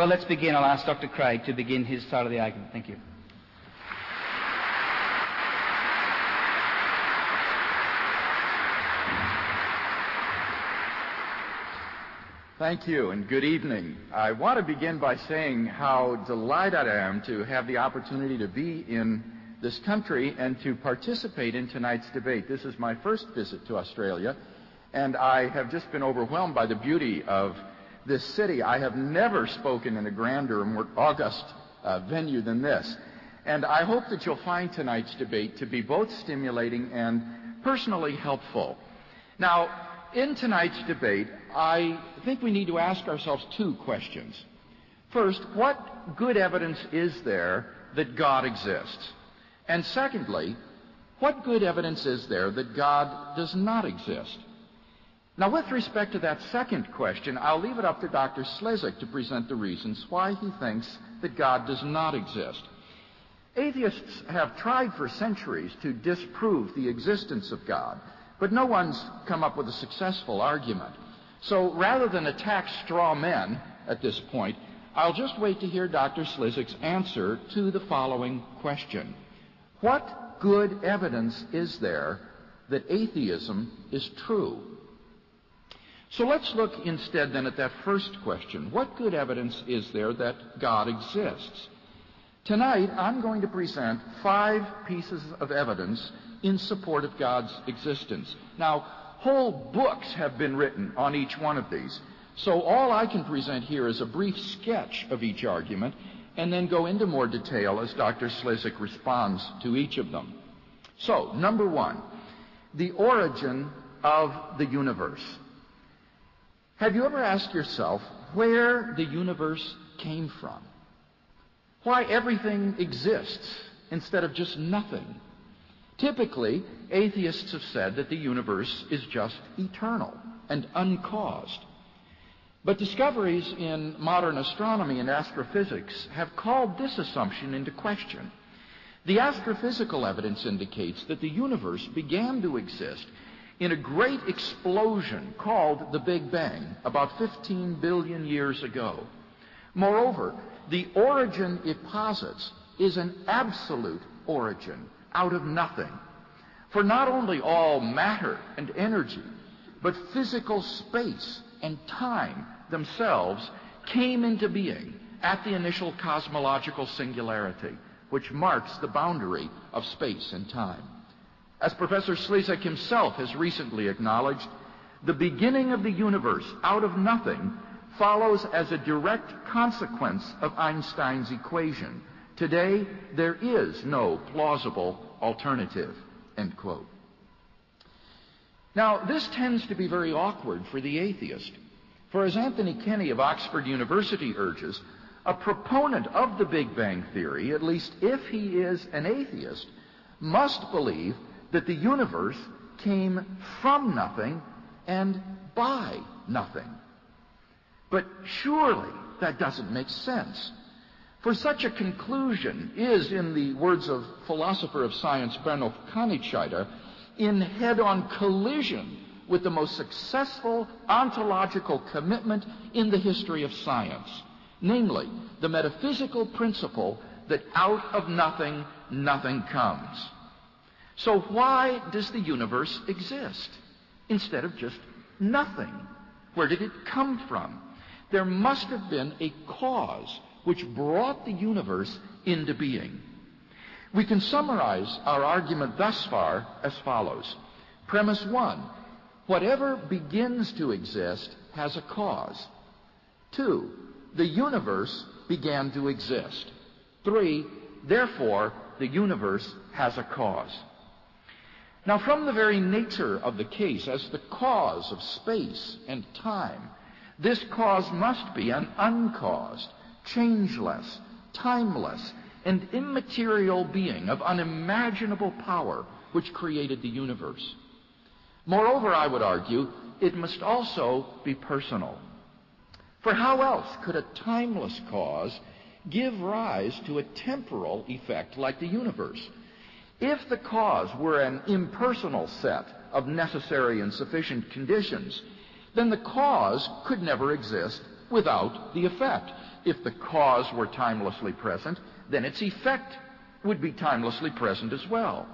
Well, let's begin. I'll ask Dr. Craig to begin his side of the argument. Thank you. Thank you and good evening. I want to begin by saying how delighted I am to have the opportunity to be in this country and to participate in tonight's debate. This is my first visit to Australia, and I have just been overwhelmed by the beauty of this city. I have never spoken in a grander and more august uh, venue than this. And I hope that you'll find tonight's debate to be both stimulating and personally helpful. Now, in tonight's debate, I think we need to ask ourselves two questions. First, what good evidence is there that God exists? And secondly, what good evidence is there that God does not exist? Now, with respect to that second question, I'll leave it up to Dr. Slezak to present the reasons why he thinks that God does not exist. Atheists have tried for centuries to disprove the existence of God. But no one's come up with a successful argument. So rather than attack straw men at this point, I'll just wait to hear Dr. Slezak's answer to the following question. What good evidence is there that atheism is true? So let's look instead then at that first question. What good evidence is there that God exists? Tonight, I'm going to present five pieces of evidence in support of God's existence. Now, whole books have been written on each one of these. So all I can present here is a brief sketch of each argument and then go into more detail as Dr. Slezak responds to each of them. So, number one, the origin of the universe. Have you ever asked yourself where the universe came from? Why everything exists instead of just nothing? Typically, atheists have said that the universe is just eternal and uncaused. But discoveries in modern astronomy and astrophysics have called this assumption into question. The astrophysical evidence indicates that the universe began to exist in a great explosion called the Big Bang about 15 billion years ago. Moreover, the origin it posits is an absolute origin out of nothing. For not only all matter and energy, but physical space and time themselves came into being at the initial cosmological singularity, which marks the boundary of space and time. As Professor Slezak himself has recently acknowledged, the beginning of the universe out of nothing follows as a direct consequence of Einstein's equation, Today, there is no plausible alternative. End quote. Now, this tends to be very awkward for the atheist. For as Anthony Kenny of Oxford University urges, a proponent of the Big Bang Theory, at least if he is an atheist, must believe that the universe came from nothing and by nothing. But surely that doesn't make sense. For such a conclusion is, in the words of philosopher of science Bernulf Kanitscheider, in head-on collision with the most successful ontological commitment in the history of science, namely the metaphysical principle that out of nothing, nothing comes. So why does the universe exist instead of just nothing? Where did it come from? There must have been a cause which brought the universe into being. We can summarize our argument thus far as follows. Premise one, whatever begins to exist has a cause. Two, the universe began to exist. Three, therefore, the universe has a cause. Now, from the very nature of the case, as the cause of space and time, this cause must be an uncaused, changeless, timeless, and immaterial being of unimaginable power which created the universe. Moreover, I would argue, it must also be personal. For how else could a timeless cause give rise to a temporal effect like the universe? If the cause were an impersonal set of necessary and sufficient conditions, then the cause could never exist without the effect. If the cause were timelessly present, then its effect would be timelessly present as well.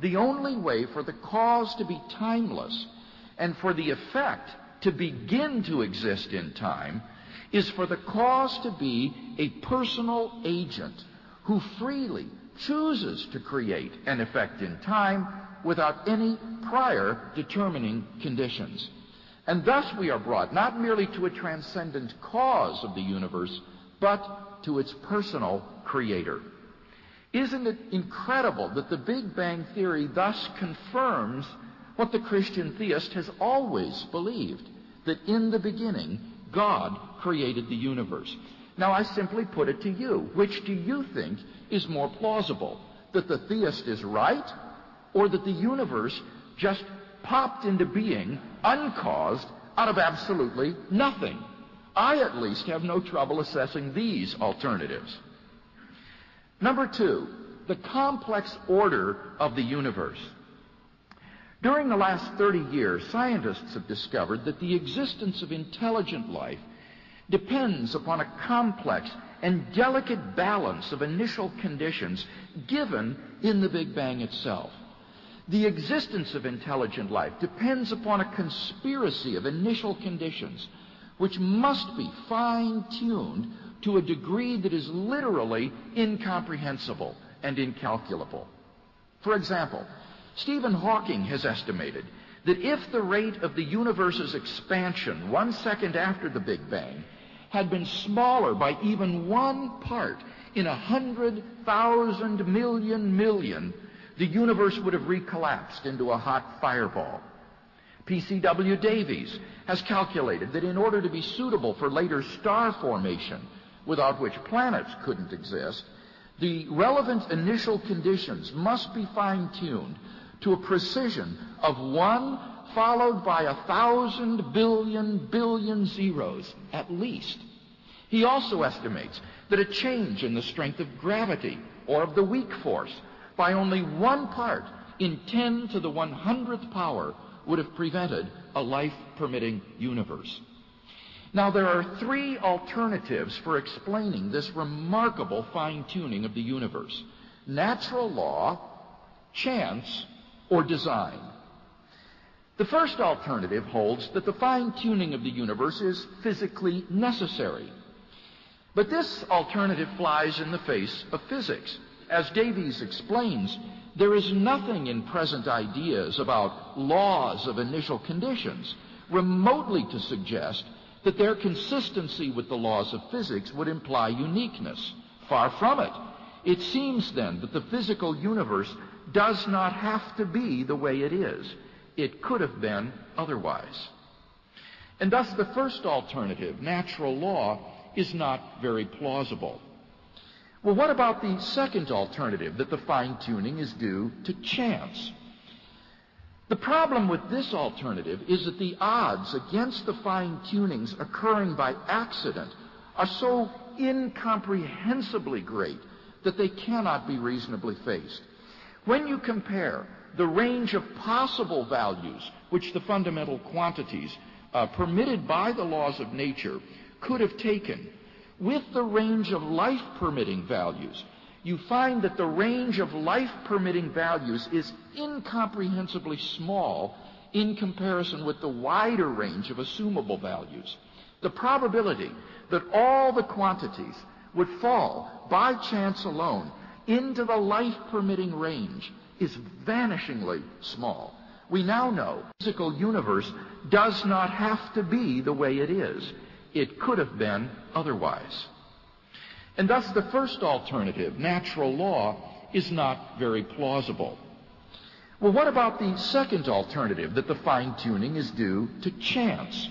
The only way for the cause to be timeless and for the effect to begin to exist in time is for the cause to be a personal agent who freely chooses to create an effect in time without any prior determining conditions. And thus we are brought not merely to a transcendent cause of the universe, but to its personal creator. Isn't it incredible that the Big Bang Theory thus confirms what the Christian theist has always believed? That in the beginning, God created the universe. Now I simply put it to you. Which do you think is more plausible? That the theist is right or that the universe just popped into being uncaused out of absolutely nothing? I at least have no trouble assessing these alternatives. Number two, the complex order of the universe. During the last 30 years, scientists have discovered that the existence of intelligent life depends upon a complex and delicate balance of initial conditions given in the Big Bang itself. The existence of intelligent life depends upon a conspiracy of initial conditions which must be fine-tuned to a degree that is literally incomprehensible and incalculable. For example, Stephen Hawking has estimated that if the rate of the universe's expansion one second after the Big Bang had been smaller by even one part in a hundred thousand million million, the universe would have recollapsed into a hot fireball. PCW Davies has calculated that in order to be suitable for later star formation, without which planets couldn't exist, the relevant initial conditions must be fine-tuned to a precision of one followed by a thousand billion billion zeros at least. He also estimates that a change in the strength of gravity or of the weak force by only one part in 10 to the 100th power would have prevented a life-permitting universe. Now, there are three alternatives for explaining this remarkable fine-tuning of the universe. Natural law, chance, or design. The first alternative holds that the fine-tuning of the universe is physically necessary. But this alternative flies in the face of physics. As Davies explains, there is nothing in present ideas about laws of initial conditions remotely to suggest that their consistency with the laws of physics would imply uniqueness. Far from it. It seems then that the physical universe does not have to be the way it is. It could have been otherwise. And thus the first alternative, natural law, is not very plausible. Well, what about the second alternative, that the fine tuning is due to chance? The problem with this alternative is that the odds against the fine tunings occurring by accident are so incomprehensibly great that they cannot be reasonably faced. When you compare the range of possible values which the fundamental quantities uh, permitted by the laws of nature could have taken with the range of life permitting values, you find that the range of life permitting values is incomprehensibly small in comparison with the wider range of assumable values. The probability that all the quantities would fall by chance alone into the life permitting range is vanishingly small. We now know the physical universe does not have to be the way it is. It could have been otherwise. And thus the first alternative, natural law, is not very plausible. Well, what about the second alternative, that the fine tuning is due to chance?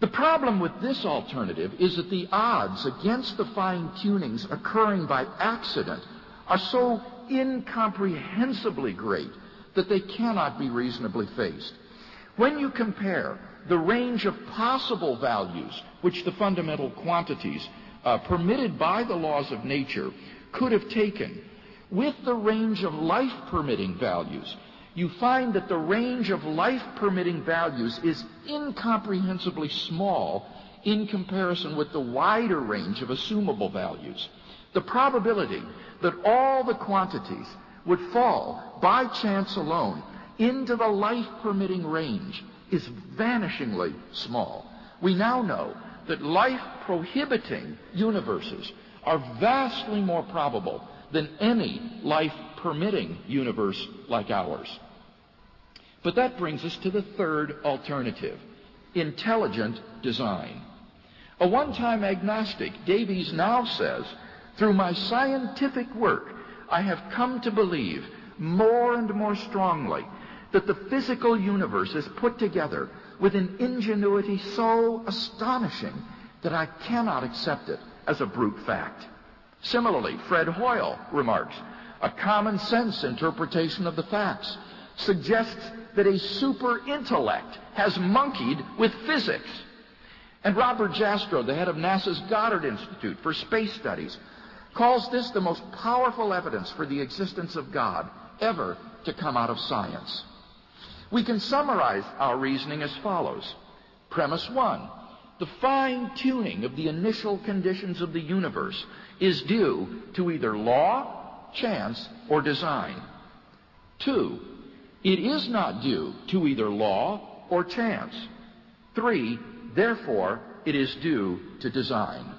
The problem with this alternative is that the odds against the fine tunings occurring by accident are so incomprehensibly great that they cannot be reasonably faced. When you compare the range of possible values which the fundamental quantities uh, permitted by the laws of nature could have taken with the range of life permitting values, you find that the range of life permitting values is incomprehensibly small in comparison with the wider range of assumable values. The probability that all the quantities would fall by chance alone into the life permitting range is vanishingly small. We now know that life prohibiting universes are vastly more probable than any life permitting universe like ours. But that brings us to the third alternative intelligent design. A one time agnostic, Davies now says, through my scientific work, I have come to believe more and more strongly that the physical universe is put together with an ingenuity so astonishing that I cannot accept it as a brute fact. Similarly, Fred Hoyle remarks, a common sense interpretation of the facts suggests that a super intellect has monkeyed with physics. And Robert Jastrow, the head of NASA's Goddard Institute for Space Studies, calls this the most powerful evidence for the existence of God ever to come out of science. We can summarize our reasoning as follows. Premise one, the fine tuning of the initial conditions of the universe is due to either law, chance, or design. Two, it is not due to either law or chance. Three, therefore, it is due to design.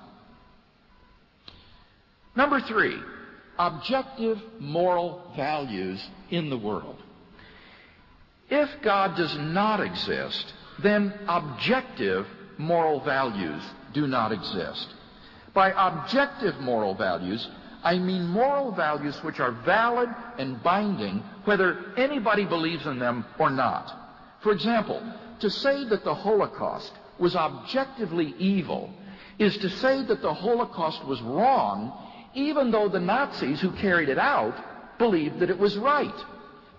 Number three, objective moral values in the world. If God does not exist, then objective moral values do not exist. By objective moral values, I mean moral values which are valid and binding whether anybody believes in them or not. For example, to say that the Holocaust was objectively evil is to say that the Holocaust was wrong even though the Nazis who carried it out believed that it was right.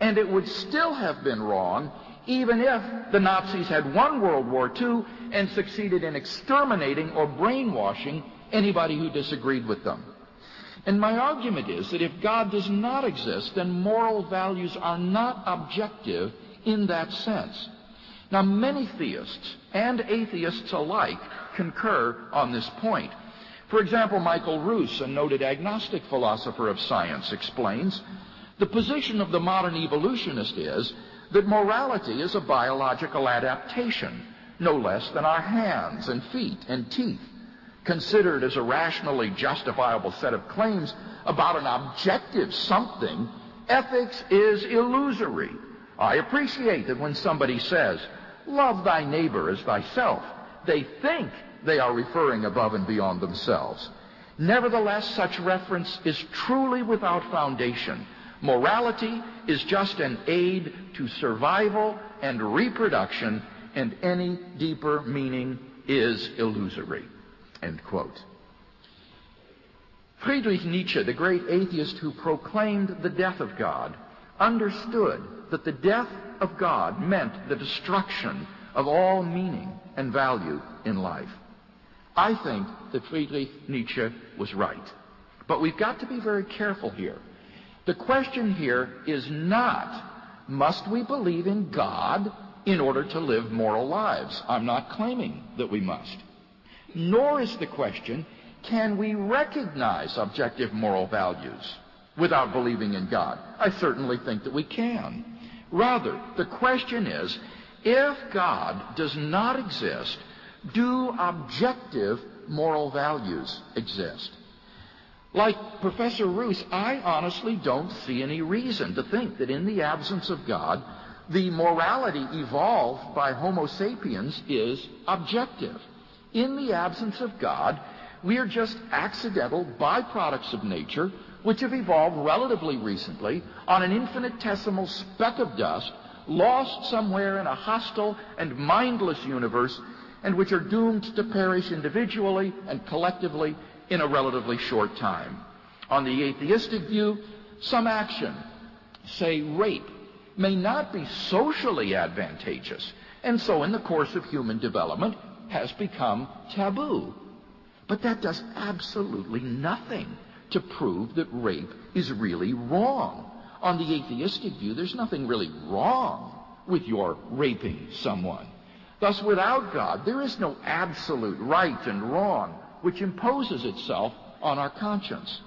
And it would still have been wrong even if the Nazis had won World War II and succeeded in exterminating or brainwashing anybody who disagreed with them. And my argument is that if God does not exist, then moral values are not objective in that sense. Now, many theists and atheists alike concur on this point. For example, Michael Ruse, a noted agnostic philosopher of science, explains the position of the modern evolutionist is that morality is a biological adaptation, no less than our hands and feet and teeth considered as a rationally justifiable set of claims about an objective something, ethics is illusory. I appreciate that when somebody says, love thy neighbor as thyself, they think they are referring above and beyond themselves. Nevertheless, such reference is truly without foundation. Morality is just an aid to survival and reproduction, and any deeper meaning is illusory. End quote. Friedrich Nietzsche, the great atheist who proclaimed the death of God, understood that the death of God meant the destruction of all meaning and value in life. I think that Friedrich Nietzsche was right. But we've got to be very careful here. The question here is not, must we believe in God in order to live moral lives? I'm not claiming that we must. Nor is the question, can we recognize objective moral values without believing in God? I certainly think that we can. Rather, the question is, if God does not exist, do objective moral values exist? Like Professor Ruse, I honestly don't see any reason to think that in the absence of God, the morality evolved by Homo sapiens is objective. In the absence of God, we are just accidental byproducts of nature which have evolved relatively recently on an infinitesimal speck of dust lost somewhere in a hostile and mindless universe and which are doomed to perish individually and collectively in a relatively short time. On the atheistic view, some action, say rape, may not be socially advantageous, and so in the course of human development has become taboo. But that does absolutely nothing to prove that rape is really wrong. On the atheistic view, there's nothing really wrong with your raping someone. Thus, without God, there is no absolute right and wrong which imposes itself on our conscience.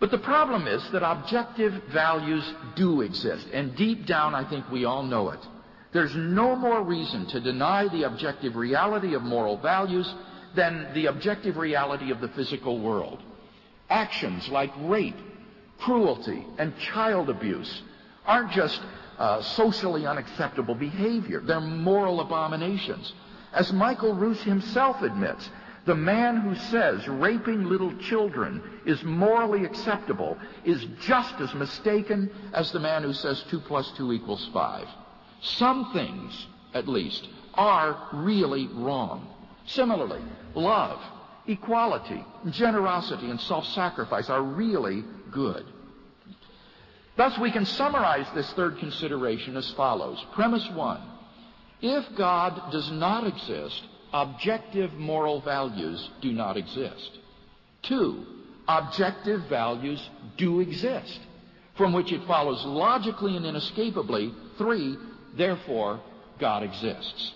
But the problem is that objective values do exist, and deep down I think we all know it. There's no more reason to deny the objective reality of moral values than the objective reality of the physical world. Actions like rape, cruelty, and child abuse aren't just uh, socially unacceptable behavior. They're moral abominations. As Michael Ruse himself admits, the man who says raping little children is morally acceptable is just as mistaken as the man who says 2 plus 2 equals 5. Some things, at least, are really wrong. Similarly, love, equality, generosity, and self-sacrifice are really good. Thus, we can summarize this third consideration as follows. Premise one. If God does not exist, objective moral values do not exist. Two, objective values do exist, from which it follows logically and inescapably. Three, therefore, God exists.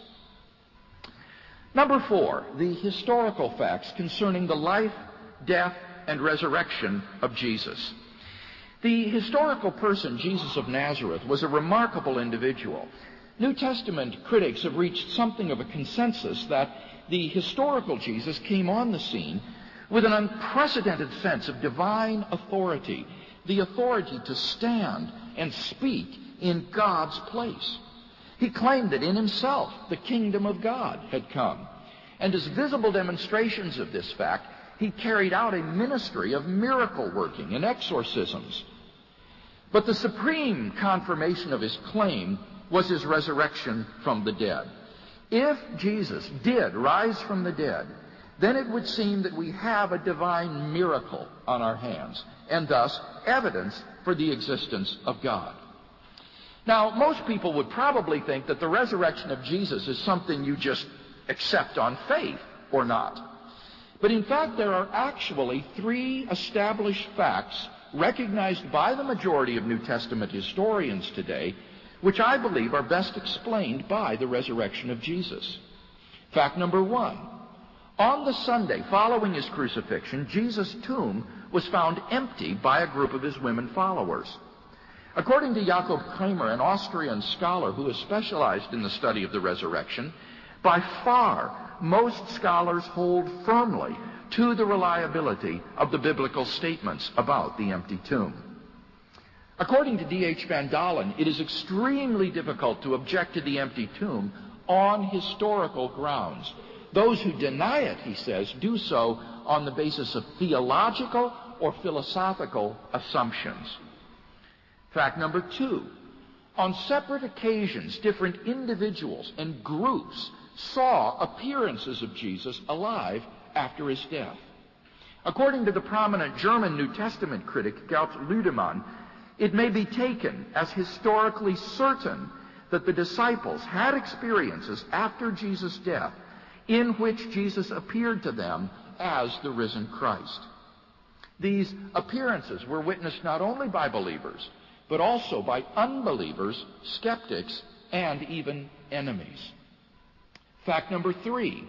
Number four, the historical facts concerning the life, death, and resurrection of Jesus. The historical person, Jesus of Nazareth, was a remarkable individual. New Testament critics have reached something of a consensus that the historical Jesus came on the scene with an unprecedented sense of divine authority, the authority to stand and speak in God's place. He claimed that in himself the kingdom of God had come. And as visible demonstrations of this fact, he carried out a ministry of miracle working and exorcisms. But the supreme confirmation of his claim was his resurrection from the dead. If Jesus did rise from the dead, then it would seem that we have a divine miracle on our hands, and thus evidence for the existence of God. Now, most people would probably think that the resurrection of Jesus is something you just accept on faith or not. But in fact, there are actually three established facts recognized by the majority of New Testament historians today, which I believe are best explained by the resurrection of Jesus. Fact number one. On the Sunday following his crucifixion, Jesus' tomb was found empty by a group of his women followers. According to Jakob Kremer, an Austrian scholar who has specialized in the study of the resurrection, by far most scholars hold firmly to the reliability of the biblical statements about the empty tomb. According to D.H. Van Daalen, it is extremely difficult to object to the empty tomb on historical grounds. Those who deny it, he says, do so on the basis of theological or philosophical assumptions. Fact number two. On separate occasions, different individuals and groups saw appearances of Jesus alive after his death. According to the prominent German New Testament critic Gerd Lüdemann, it may be taken as historically certain that the disciples had experiences after Jesus' death in which Jesus appeared to them as the risen Christ. These appearances were witnessed not only by believers, but also by unbelievers, skeptics, and even enemies. Fact number three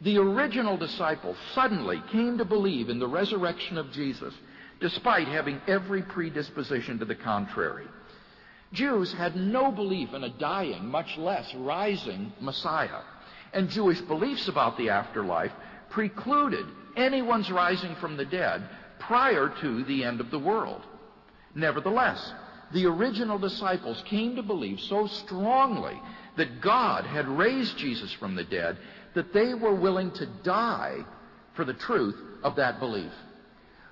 the original disciples suddenly came to believe in the resurrection of Jesus, despite having every predisposition to the contrary. Jews had no belief in a dying, much less rising Messiah. And Jewish beliefs about the afterlife precluded anyone's rising from the dead prior to the end of the world. Nevertheless, the original disciples came to believe so strongly that God had raised Jesus from the dead that they were willing to die for the truth of that belief.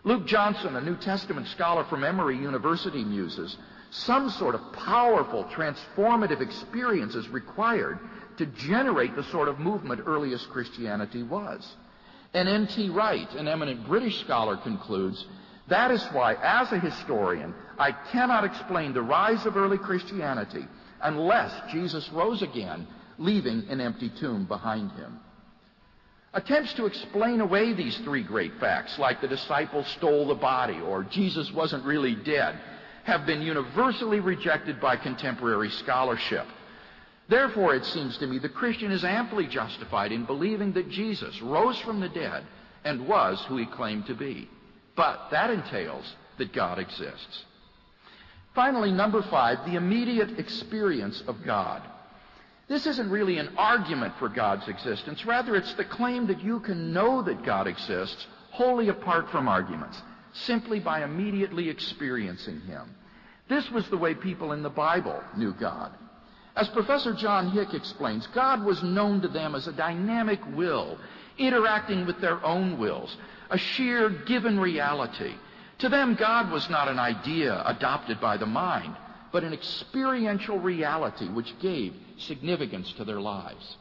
Luke Johnson, a New Testament scholar from Emory University, muses some sort of powerful, transformative experience is required to generate the sort of movement earliest Christianity was. And N.T. Wright, an eminent British scholar, concludes that is why, as a historian, I cannot explain the rise of early Christianity unless Jesus rose again leaving an empty tomb behind him. Attempts to explain away these three great facts, like the disciples stole the body or Jesus wasn't really dead, have been universally rejected by contemporary scholarship. Therefore, it seems to me the Christian is amply justified in believing that Jesus rose from the dead and was who he claimed to be. But that entails that God exists. Finally, number five, the immediate experience of God. This isn't really an argument for God's existence. Rather, it's the claim that you can know that God exists wholly apart from arguments, simply by immediately experiencing Him. This was the way people in the Bible knew God. As Professor John Hick explains, God was known to them as a dynamic will, interacting with their own wills, a sheer given reality. To them, God was not an idea adopted by the mind, but an experiential reality which gave significance to their lives.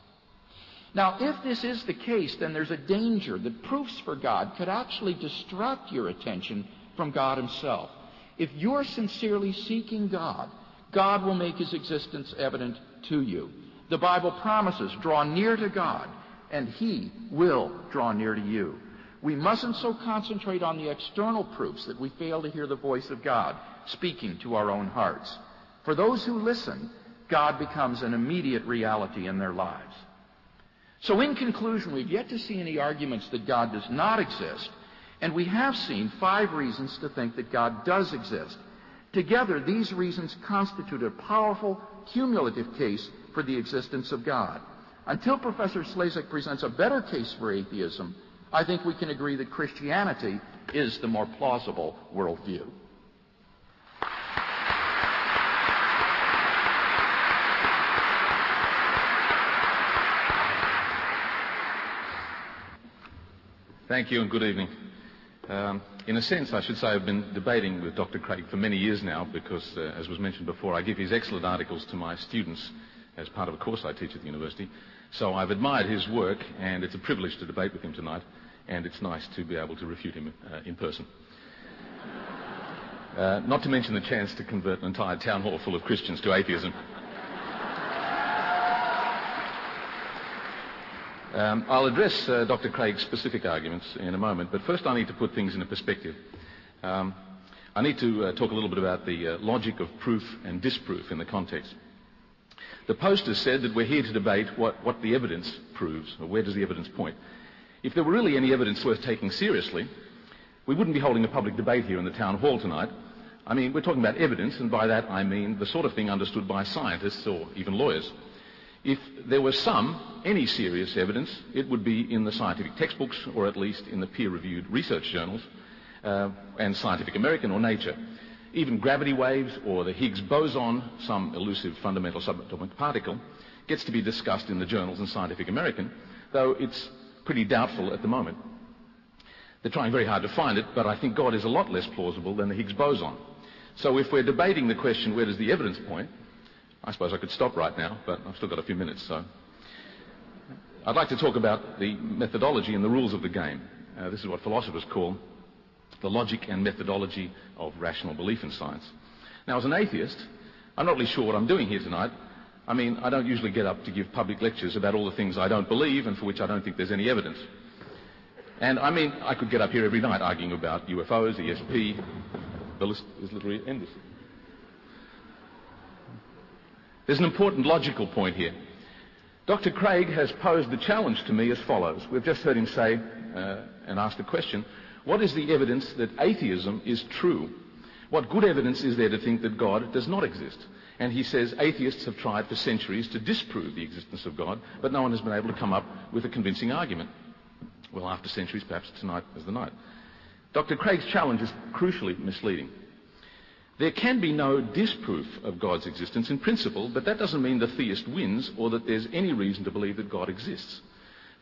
Now, if this is the case, then there's a danger that proofs for God could actually distract your attention from God Himself. If you're sincerely seeking God, God will make His existence evident to you. The Bible promises, draw near to God, and He will draw near to you. We mustn't so concentrate on the external proofs that we fail to hear the voice of God speaking to our own hearts. For those who listen, God becomes an immediate reality in their lives. So in conclusion, we've yet to see any arguments that God does not exist, and we have seen five reasons to think that God does exist. Together, these reasons constitute a powerful, cumulative case for the existence of God. Until Professor Slezak presents a better case for atheism, I think we can agree that Christianity is the more plausible worldview. Thank you and good evening. Um, in a sense, I should say I've been debating with Dr. Craig for many years now because, uh, as was mentioned before, I give his excellent articles to my students as part of a course I teach at the university. So I've admired his work, and it's a privilege to debate with him tonight and it's nice to be able to refute him uh, in person. Uh, not to mention the chance to convert an entire town hall full of Christians to atheism. Um, I'll address uh, Dr. Craig's specific arguments in a moment, but first I need to put things into perspective. Um, I need to uh, talk a little bit about the uh, logic of proof and disproof in the context. The poster said that we're here to debate what, what the evidence proves, or where does the evidence point. If there were really any evidence worth taking seriously, we wouldn't be holding a public debate here in the town hall tonight. I mean, we're talking about evidence, and by that I mean the sort of thing understood by scientists or even lawyers. If there was some, any serious evidence, it would be in the scientific textbooks, or at least in the peer-reviewed research journals, uh, and Scientific American or Nature. Even gravity waves or the Higgs boson, some elusive fundamental subatomic particle, gets to be discussed in the journals and Scientific American, though it's pretty doubtful at the moment. They're trying very hard to find it, but I think God is a lot less plausible than the Higgs boson. So if we're debating the question, where does the evidence point? I suppose I could stop right now, but I've still got a few minutes, so. I'd like to talk about the methodology and the rules of the game. Uh, this is what philosophers call the logic and methodology of rational belief in science. Now, as an atheist, I'm not really sure what I'm doing here tonight, I mean, I don't usually get up to give public lectures about all the things I don't believe and for which I don't think there's any evidence. And I mean, I could get up here every night arguing about UFOs, ESP. The list is literally endless. There's an important logical point here. Dr. Craig has posed the challenge to me as follows. We've just heard him say uh, and ask the question what is the evidence that atheism is true? What good evidence is there to think that God does not exist? And he says atheists have tried for centuries to disprove the existence of God, but no one has been able to come up with a convincing argument. Well, after centuries, perhaps tonight is the night. Dr. Craig's challenge is crucially misleading. There can be no disproof of God's existence in principle, but that doesn't mean the theist wins or that there's any reason to believe that God exists.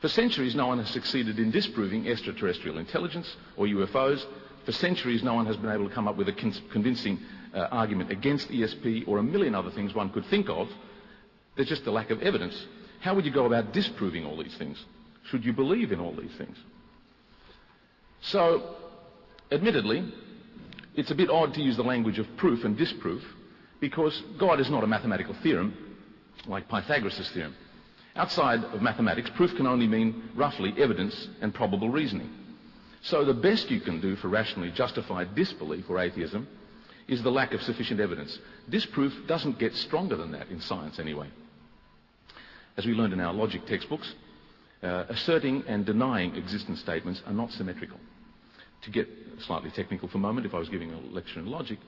For centuries, no one has succeeded in disproving extraterrestrial intelligence or UFOs. For centuries, no one has been able to come up with a convincing uh, argument against ESP or a million other things one could think of. There's just a lack of evidence. How would you go about disproving all these things? Should you believe in all these things? So, admittedly, it's a bit odd to use the language of proof and disproof because God is not a mathematical theorem like Pythagoras' theorem. Outside of mathematics, proof can only mean roughly evidence and probable reasoning. So the best you can do for rationally justified disbelief or atheism is the lack of sufficient evidence. Disproof doesn't get stronger than that in science anyway. as we learned in our logic textbooks, uh, asserting and denying existence statements are not symmetrical. To get slightly technical for a moment, if I was giving a lecture in logic,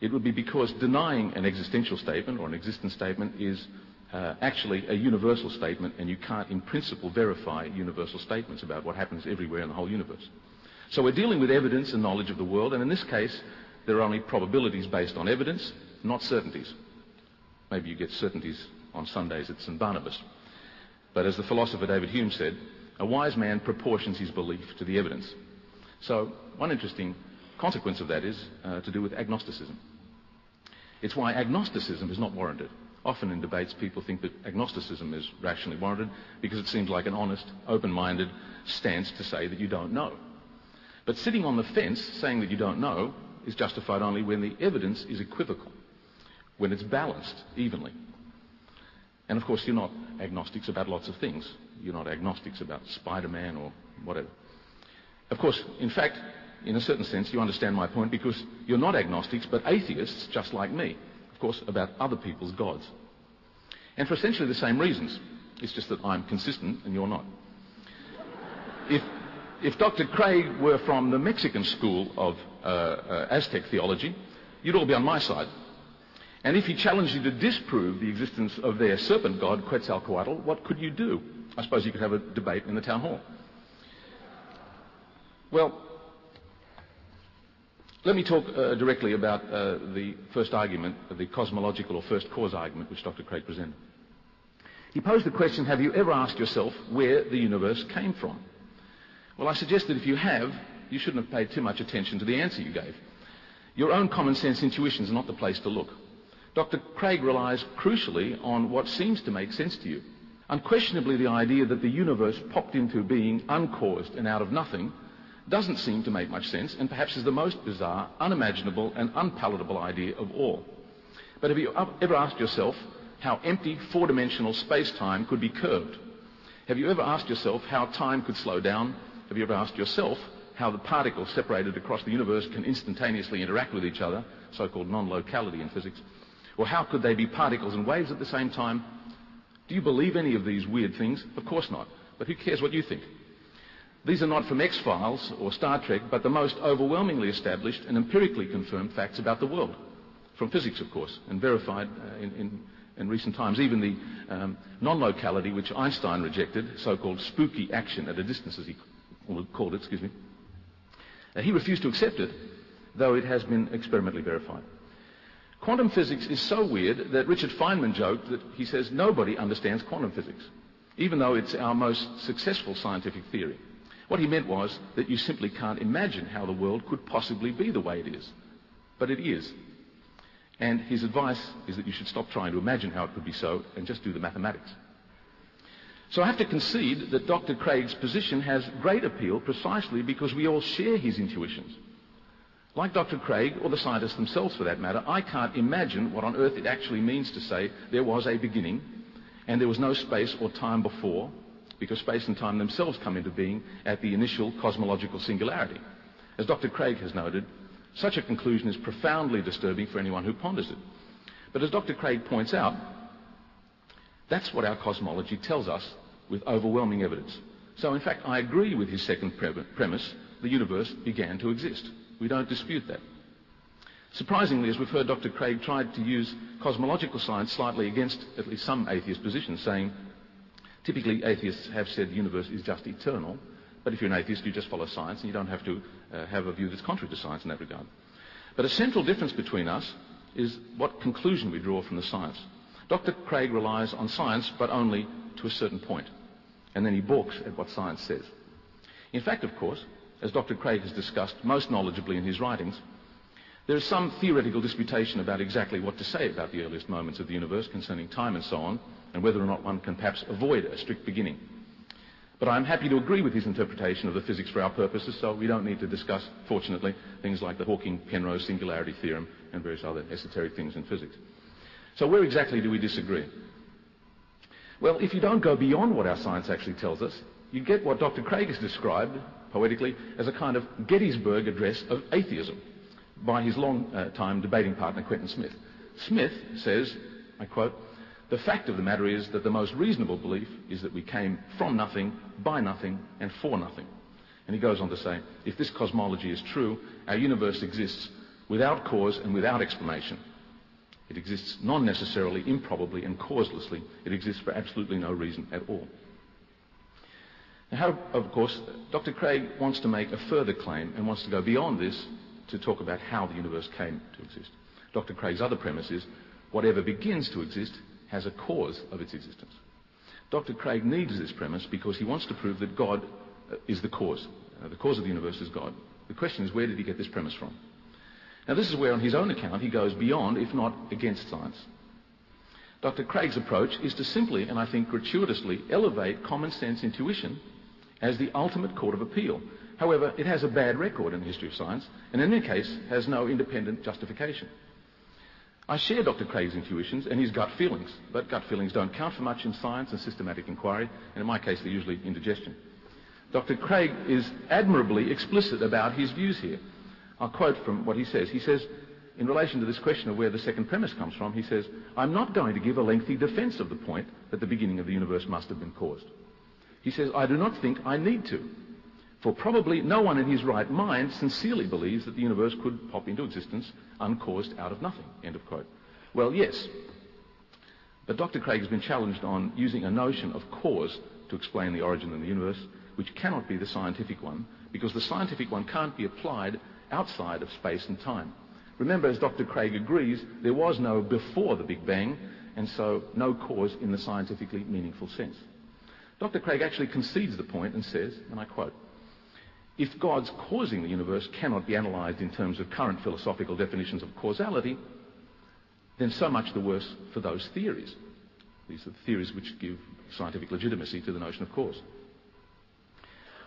it would be because denying an existential statement or an existence statement is uh, actually a universal statement, and you can't, in principle, verify universal statements about what happens everywhere in the whole universe. So we're dealing with evidence and knowledge of the world, and in this case, there are only probabilities based on evidence, not certainties. Maybe you get certainties on Sundays at St. Barnabas. But as the philosopher David Hume said, a wise man proportions his belief to the evidence. So one interesting consequence of that is uh, to do with agnosticism. It's why agnosticism is not warranted. Often in debates, people think that agnosticism is rationally warranted because it seems like an honest, open-minded stance to say that you don't know. But sitting on the fence, saying that you don't know, is justified only when the evidence is equivocal, when it's balanced evenly. And of course, you're not agnostics about lots of things. You're not agnostics about Spider-Man or whatever. Of course, in fact, in a certain sense, you understand my point because you're not agnostics, but atheists just like me. Of course, about other people's gods. And for essentially the same reasons. It's just that I'm consistent and you're not. If, if Dr. Craig were from the Mexican school of uh, uh, Aztec theology, you'd all be on my side. And if he challenged you to disprove the existence of their serpent god, Quetzalcoatl, what could you do? I suppose you could have a debate in the town hall. Well, let me talk uh, directly about uh, the first argument, the cosmological or first cause argument, which Dr. Craig presented. He posed the question, have you ever asked yourself where the universe came from? Well, I suggest that if you have, you shouldn't have paid too much attention to the answer you gave. Your own common sense intuitions are not the place to look. Dr. Craig relies crucially on what seems to make sense to you. Unquestionably, the idea that the universe popped into being uncaused and out of nothing doesn't seem to make much sense and perhaps is the most bizarre, unimaginable, and unpalatable idea of all. But have you ever asked yourself how empty four dimensional space time could be curved? Have you ever asked yourself how time could slow down? Have you ever asked yourself how the particles separated across the universe can instantaneously interact with each other, so called non locality in physics? Or how could they be particles and waves at the same time? Do you believe any of these weird things? Of course not. But who cares what you think? These are not from X Files or Star Trek, but the most overwhelmingly established and empirically confirmed facts about the world. From physics, of course, and verified uh, in, recent times. Even the um, non locality, which Einstein rejected, so called spooky action at a distance, as he called it, excuse me, uh, he refused to accept it, though it has been experimentally verified. Quantum physics is so weird that Richard Feynman joked that he says nobody understands quantum physics, even though it's our most successful scientific theory. What he meant was that you simply can't imagine how the world could possibly be the way it is. But it is. And his advice is that you should stop trying to imagine how it could be so and just do the mathematics. So I have to concede that Dr. Craig's position has great appeal precisely because we all share his intuitions. Like Dr. Craig, or the scientists themselves for that matter, I can't imagine what on earth it actually means to say there was a beginning and there was no space or time before, because space and time themselves come into being at the initial cosmological singularity. As Dr. Craig has noted, such a conclusion is profoundly disturbing for anyone who ponders it. But as Dr. Craig points out, that's what our cosmology tells us with overwhelming evidence. So, in fact, I agree with his second premise the universe began to exist. We don't dispute that. Surprisingly, as we've heard, Dr. Craig tried to use cosmological science slightly against at least some atheist positions, saying typically atheists have said the universe is just eternal, but if you're an atheist, you just follow science and you don't have to uh, have a view that's contrary to science in that regard. But a central difference between us is what conclusion we draw from the science. Dr. Craig relies on science, but only to a certain point, and then he balks at what science says. In fact, of course, as Dr. Craig has discussed most knowledgeably in his writings, there is some theoretical disputation about exactly what to say about the earliest moments of the universe concerning time and so on, and whether or not one can perhaps avoid a strict beginning. But I'm happy to agree with his interpretation of the physics for our purposes, so we don't need to discuss, fortunately, things like the Hawking-Penrose singularity theorem and various other esoteric things in physics. So where exactly do we disagree? Well, if you don't go beyond what our science actually tells us, you get what Dr. Craig has described poetically, as a kind of Gettysburg Address of atheism by his long-time uh, debating partner, Quentin Smith. Smith says, I quote, The fact of the matter is that the most reasonable belief is that we came from nothing, by nothing, and for nothing. And he goes on to say, if this cosmology is true, our universe exists without cause and without explanation. It exists non necessarily, improbably, and causelessly. It exists for absolutely no reason at all. Now, of course, Dr. Craig wants to make a further claim and wants to go beyond this to talk about how the universe came to exist. Dr. Craig's other premise is whatever begins to exist has a cause of its existence. Dr. Craig needs this premise because he wants to prove that God uh, is the cause. Uh, the cause of the universe is God. The question is, where did he get this premise from? Now, this is where, on his own account, he goes beyond, if not against science. Dr. Craig's approach is to simply, and I think gratuitously, elevate common sense intuition as the ultimate court of appeal. However, it has a bad record in the history of science, and in any case, has no independent justification. I share Dr. Craig's intuitions and his gut feelings, but gut feelings don't count for much in science and systematic inquiry, and in my case, they're usually indigestion. Dr. Craig is admirably explicit about his views here. I'll quote from what he says. He says, in relation to this question of where the second premise comes from, he says, I'm not going to give a lengthy defense of the point that the beginning of the universe must have been caused. He says, I do not think I need to. For probably no one in his right mind sincerely believes that the universe could pop into existence uncaused out of nothing. End of quote. Well, yes. But Dr. Craig has been challenged on using a notion of cause to explain the origin of the universe, which cannot be the scientific one, because the scientific one can't be applied outside of space and time. Remember, as Dr. Craig agrees, there was no before the Big Bang, and so no cause in the scientifically meaningful sense. Dr. Craig actually concedes the point and says, and I quote, if God's causing the universe cannot be analysed in terms of current philosophical definitions of causality, then so much the worse for those theories. These are the theories which give scientific legitimacy to the notion of cause.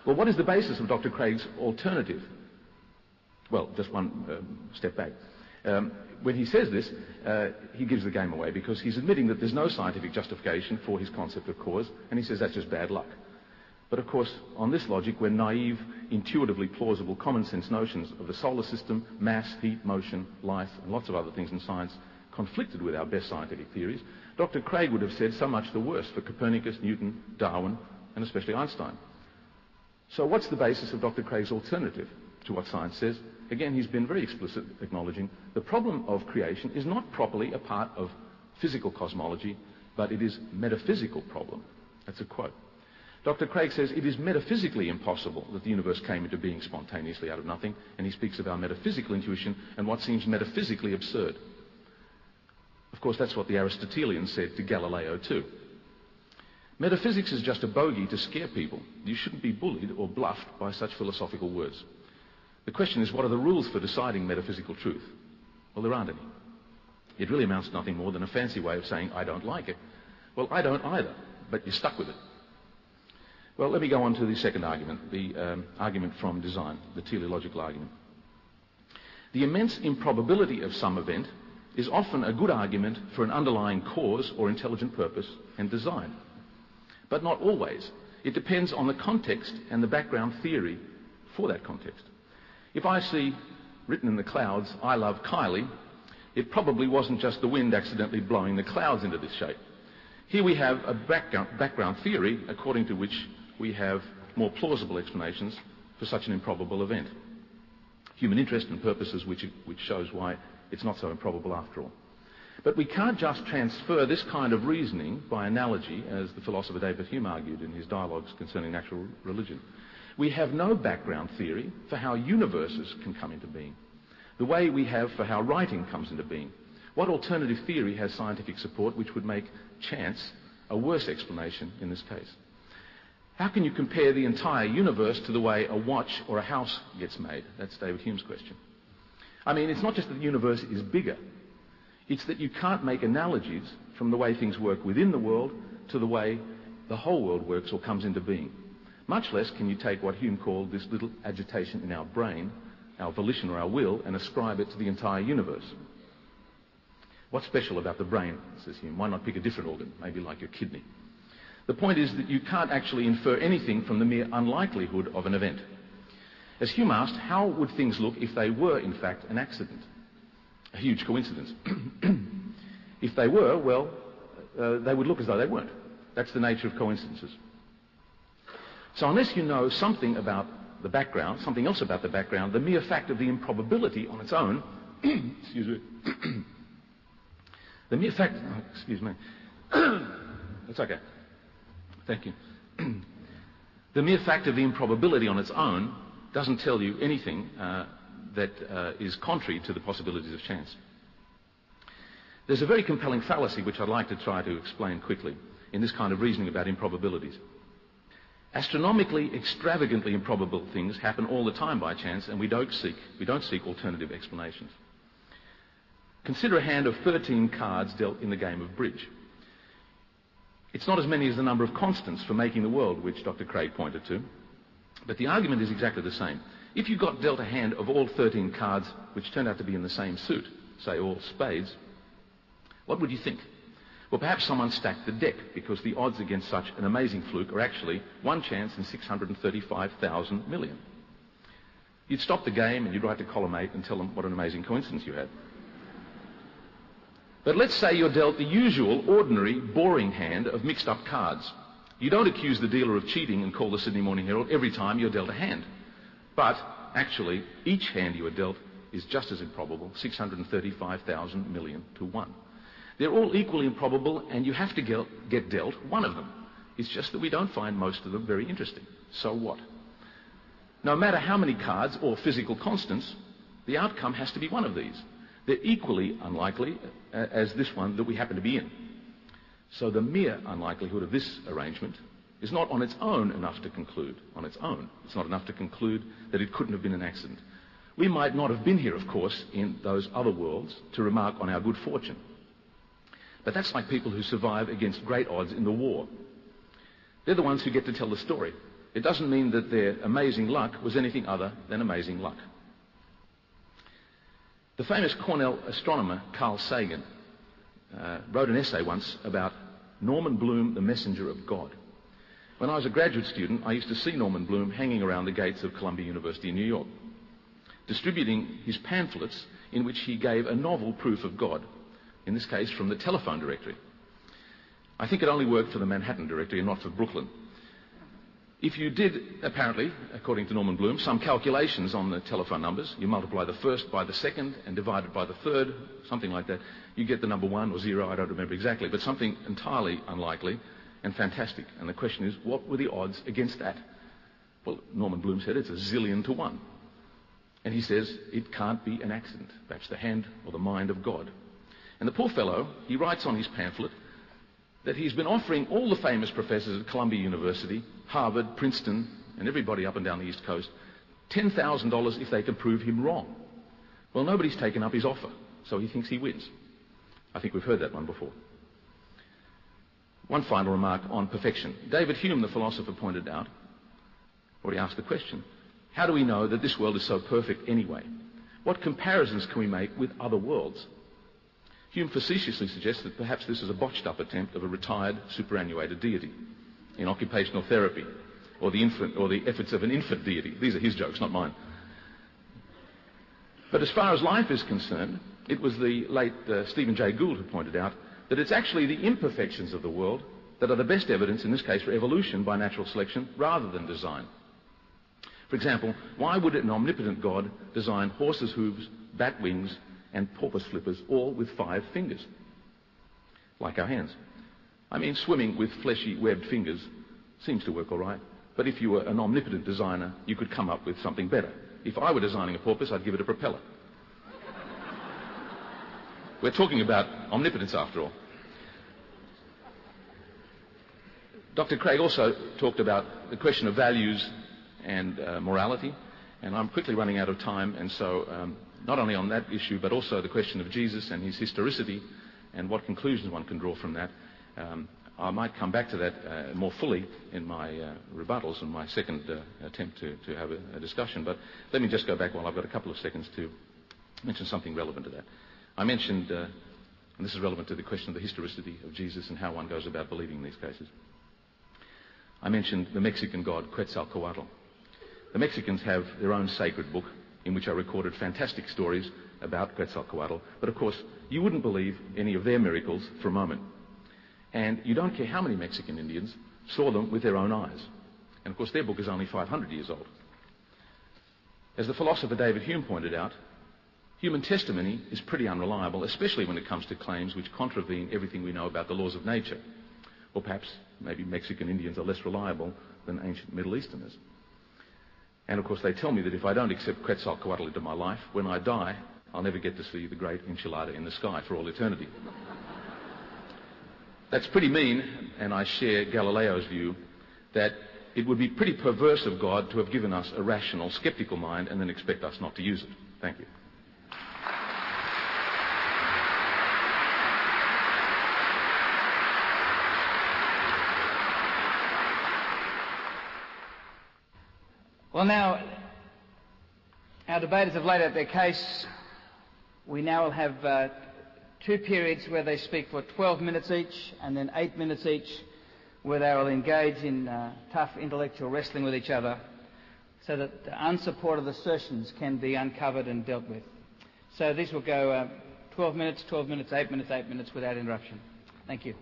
Well, what is the basis of Dr. Craig's alternative? Well, just one um, step back. Um, when he says this, uh, he gives the game away because he's admitting that there's no scientific justification for his concept of cause, and he says that's just bad luck. But of course, on this logic, when naive, intuitively plausible, common sense notions of the solar system, mass, heat, motion, life, and lots of other things in science conflicted with our best scientific theories, Dr. Craig would have said so much the worse for Copernicus, Newton, Darwin, and especially Einstein. So what's the basis of Dr. Craig's alternative to what science says? Again, he's been very explicit, acknowledging the problem of creation is not properly a part of physical cosmology, but it is a metaphysical problem. That's a quote. Dr. Craig says it is metaphysically impossible that the universe came into being spontaneously out of nothing, and he speaks of our metaphysical intuition and what seems metaphysically absurd. Of course, that's what the Aristotelians said to Galileo, too. Metaphysics is just a bogey to scare people. You shouldn't be bullied or bluffed by such philosophical words. The question is, what are the rules for deciding metaphysical truth? Well, there aren't any. It really amounts to nothing more than a fancy way of saying, I don't like it. Well, I don't either, but you're stuck with it. Well, let me go on to the second argument, the um, argument from design, the teleological argument. The immense improbability of some event is often a good argument for an underlying cause or intelligent purpose and design. But not always. It depends on the context and the background theory for that context. If I see written in the clouds, I love Kylie, it probably wasn't just the wind accidentally blowing the clouds into this shape. Here we have a background theory according to which we have more plausible explanations for such an improbable event. Human interest and purposes which, which shows why it's not so improbable after all. But we can't just transfer this kind of reasoning by analogy, as the philosopher David Hume argued in his dialogues concerning natural religion. We have no background theory for how universes can come into being, the way we have for how writing comes into being. What alternative theory has scientific support which would make chance a worse explanation in this case? How can you compare the entire universe to the way a watch or a house gets made? That's David Hume's question. I mean, it's not just that the universe is bigger. It's that you can't make analogies from the way things work within the world to the way the whole world works or comes into being. Much less can you take what Hume called this little agitation in our brain, our volition or our will, and ascribe it to the entire universe. What's special about the brain, says Hume? Why not pick a different organ, maybe like your kidney? The point is that you can't actually infer anything from the mere unlikelihood of an event. As Hume asked, how would things look if they were, in fact, an accident? A huge coincidence. if they were, well, uh, they would look as though they weren't. That's the nature of coincidences. So unless you know something about the background, something else about the background, the mere fact of the improbability on its own, excuse me, the mere fact, oh, excuse me, it's okay. Thank you. the mere fact of the improbability on its own doesn't tell you anything uh, that uh, is contrary to the possibilities of chance. There's a very compelling fallacy which I'd like to try to explain quickly in this kind of reasoning about improbabilities. Astronomically, extravagantly improbable things happen all the time by chance, and we don't seek, we don't seek alternative explanations. Consider a hand of 13 cards dealt in the game of bridge. It's not as many as the number of constants for making the world, which Dr. Craig pointed to, but the argument is exactly the same. If you got dealt a hand of all 13 cards which turned out to be in the same suit, say all spades, what would you think? Well, perhaps someone stacked the deck because the odds against such an amazing fluke are actually one chance in 635,000 million. You'd stop the game and you'd write to column 8 and tell them what an amazing coincidence you had. But let's say you're dealt the usual, ordinary, boring hand of mixed up cards. You don't accuse the dealer of cheating and call the Sydney Morning Herald every time you're dealt a hand. But actually, each hand you are dealt is just as improbable, 635,000 million to 1. They're all equally improbable, and you have to get, get dealt one of them. It's just that we don't find most of them very interesting. So what? No matter how many cards or physical constants, the outcome has to be one of these. They're equally unlikely uh, as this one that we happen to be in. So the mere unlikelihood of this arrangement is not on its own enough to conclude. On its own, it's not enough to conclude that it couldn't have been an accident. We might not have been here, of course, in those other worlds to remark on our good fortune. But that's like people who survive against great odds in the war. They're the ones who get to tell the story. It doesn't mean that their amazing luck was anything other than amazing luck. The famous Cornell astronomer Carl Sagan uh, wrote an essay once about Norman Bloom, the messenger of God. When I was a graduate student, I used to see Norman Bloom hanging around the gates of Columbia University in New York, distributing his pamphlets in which he gave a novel proof of God in this case from the telephone directory. I think it only worked for the Manhattan directory and not for Brooklyn. If you did, apparently, according to Norman Bloom, some calculations on the telephone numbers, you multiply the first by the second and divide it by the third, something like that, you get the number one or zero, I don't remember exactly, but something entirely unlikely and fantastic. And the question is, what were the odds against that? Well, Norman Bloom said it's a zillion to one. And he says it can't be an accident. That's the hand or the mind of God. And the poor fellow, he writes on his pamphlet that he's been offering all the famous professors at Columbia University, Harvard, Princeton, and everybody up and down the East Coast $10,000 if they can prove him wrong. Well, nobody's taken up his offer, so he thinks he wins. I think we've heard that one before. One final remark on perfection. David Hume, the philosopher, pointed out, or he asked the question, how do we know that this world is so perfect anyway? What comparisons can we make with other worlds? Hume facetiously suggests that perhaps this is a botched up attempt of a retired superannuated deity in occupational therapy, or the, infant, or the efforts of an infant deity. These are his jokes, not mine. But as far as life is concerned, it was the late uh, Stephen Jay Gould who pointed out that it's actually the imperfections of the world that are the best evidence, in this case, for evolution by natural selection rather than design. For example, why would an omnipotent God design horses' hooves, bat wings, and porpoise flippers, all with five fingers, like our hands. I mean, swimming with fleshy, webbed fingers seems to work all right. But if you were an omnipotent designer, you could come up with something better. If I were designing a porpoise, I'd give it a propeller. We're talking about omnipotence after all. Dr. Craig also talked about the question of values and uh, morality, and I'm quickly running out of time, and so um, not only on that issue, but also the question of Jesus and his historicity and what conclusions one can draw from that. Um, I might come back to that uh, more fully in my uh, rebuttals and my second uh, attempt to, to have a, a, discussion. But let me just go back while I've got a couple of seconds to mention something relevant to that. I mentioned, uh, and this is relevant to the question of the historicity of Jesus and how one goes about believing in these cases. I mentioned the Mexican god Quetzalcoatl. The Mexicans have their own sacred book, in which I recorded fantastic stories about Quetzalcoatl. But of course, you wouldn't believe any of their miracles for a moment. And you don't care how many Mexican Indians saw them with their own eyes. And of course, their book is only 500 years old. As the philosopher David Hume pointed out, human testimony is pretty unreliable, especially when it comes to claims which contravene everything we know about the laws of nature. Or perhaps maybe Mexican Indians are less reliable than ancient Middle Easterners. And of course, they tell me that if I don't accept Quetzalcoatl into my life, when I die, I'll never get to see the great enchilada in the sky for all eternity. That's pretty mean, and I share Galileo's view that it would be pretty perverse of God to have given us a rational, skeptical mind and then expect us not to use it. Thank you. Well, now, our debaters have laid out their case. We now will have uh, two periods where they speak for 12 minutes each and then eight minutes each where they will engage in uh, tough intellectual wrestling with each other so that unsupported assertions can be uncovered and dealt with. So this will go uh, 12 minutes, 12 minutes, 8 minutes, 8 minutes without interruption. Thank you.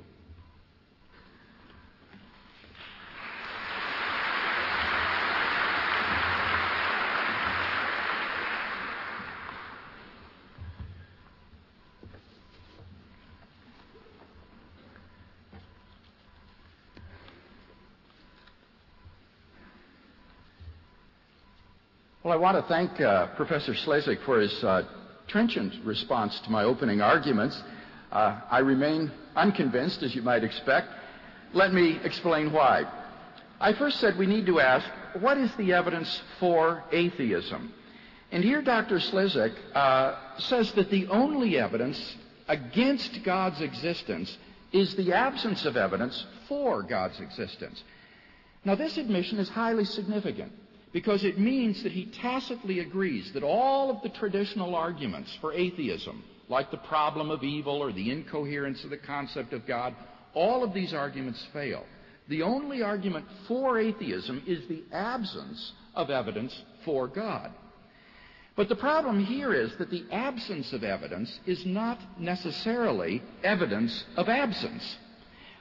Well, I want to thank uh, Professor Slezak for his uh, trenchant response to my opening arguments. Uh, I remain unconvinced, as you might expect. Let me explain why. I first said we need to ask, what is the evidence for atheism? And here Dr. Slezak uh, says that the only evidence against God's existence is the absence of evidence for God's existence. Now, this admission is highly significant because it means that he tacitly agrees that all of the traditional arguments for atheism, like the problem of evil or the incoherence of the concept of God, all of these arguments fail. The only argument for atheism is the absence of evidence for God. But the problem here is that the absence of evidence is not necessarily evidence of absence.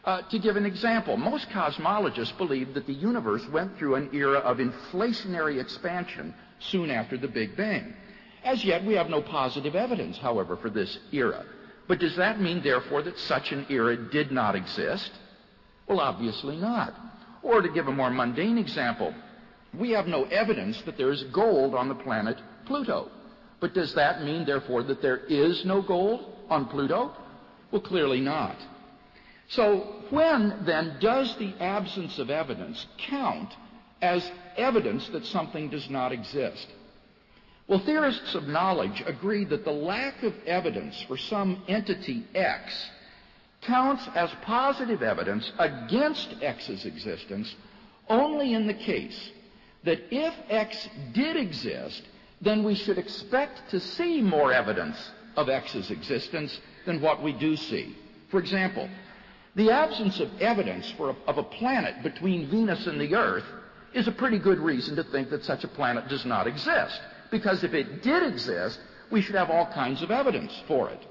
Uh, to give an example, most cosmologists believe that the universe went through an era of inflationary expansion soon after the Big Bang. As yet, we have no positive evidence, however, for this era. But does that mean, therefore, that such an era did not exist? Well, obviously not. Or to give a more mundane example, we have no evidence that there is gold on the planet Pluto. But does that mean, therefore, that there is no gold on Pluto? Well, clearly not. So when then does the absence of evidence count as evidence that something does not exist? Well, theorists of knowledge agree that the lack of evidence for some entity X counts as positive evidence against X's existence only in the case that if X did exist, then we should expect to see more evidence of X's existence than what we do see. For example, the absence of evidence a, of a planet between Venus and the Earth is a pretty good reason to think that such a planet does not exist. Because if it did exist, we should have all kinds of evidence for it.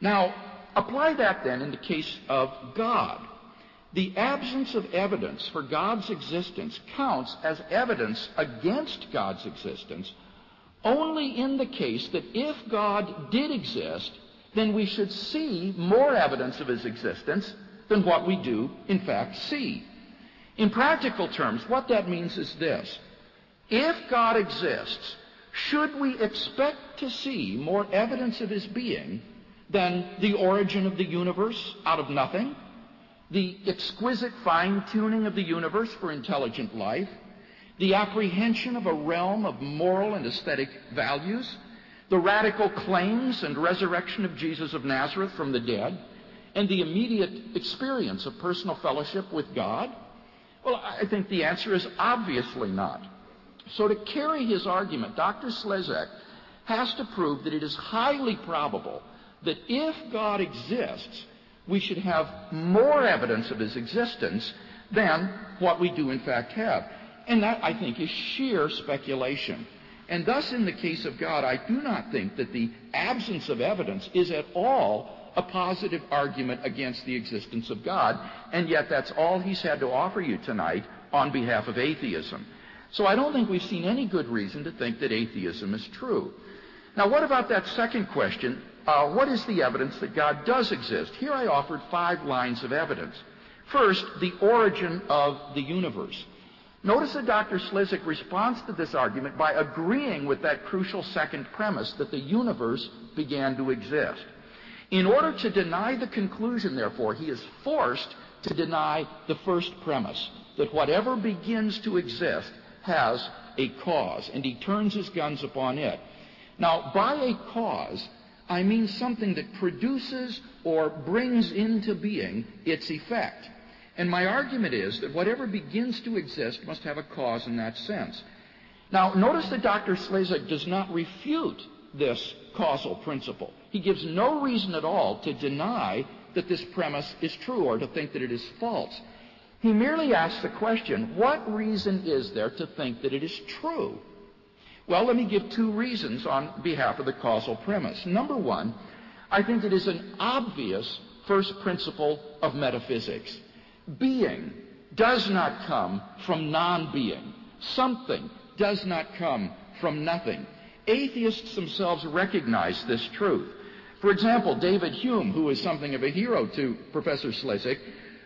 Now, apply that then in the case of God. The absence of evidence for God's existence counts as evidence against God's existence only in the case that if God did exist, then we should see more evidence of his existence than what we do, in fact, see. In practical terms, what that means is this. If God exists, should we expect to see more evidence of his being than the origin of the universe out of nothing, the exquisite fine tuning of the universe for intelligent life, the apprehension of a realm of moral and aesthetic values, the radical claims and resurrection of Jesus of Nazareth from the dead, and the immediate experience of personal fellowship with God? Well, I think the answer is obviously not. So to carry his argument, Dr. Slezak has to prove that it is highly probable that if God exists, we should have more evidence of his existence than what we do in fact have. And that, I think, is sheer speculation. And thus, in the case of God, I do not think that the absence of evidence is at all a positive argument against the existence of God, and yet that's all he's had to offer you tonight on behalf of atheism. So I don't think we've seen any good reason to think that atheism is true. Now, what about that second question? Uh, what is the evidence that God does exist? Here I offered five lines of evidence. First, the origin of the universe. Notice that Dr. Slezak responds to this argument by agreeing with that crucial second premise that the universe began to exist. In order to deny the conclusion, therefore, he is forced to deny the first premise that whatever begins to exist has a cause, and he turns his guns upon it. Now, by a cause, I mean something that produces or brings into being its effect. And my argument is that whatever begins to exist must have a cause in that sense. Now, notice that Dr. Slezak does not refute this causal principle. He gives no reason at all to deny that this premise is true or to think that it is false. He merely asks the question, what reason is there to think that it is true? Well, let me give two reasons on behalf of the causal premise. Number one, I think it is an obvious first principle of metaphysics. Being does not come from non-being. Something does not come from nothing. Atheists themselves recognize this truth. For example, David Hume, who is something of a hero to Professor Slezak,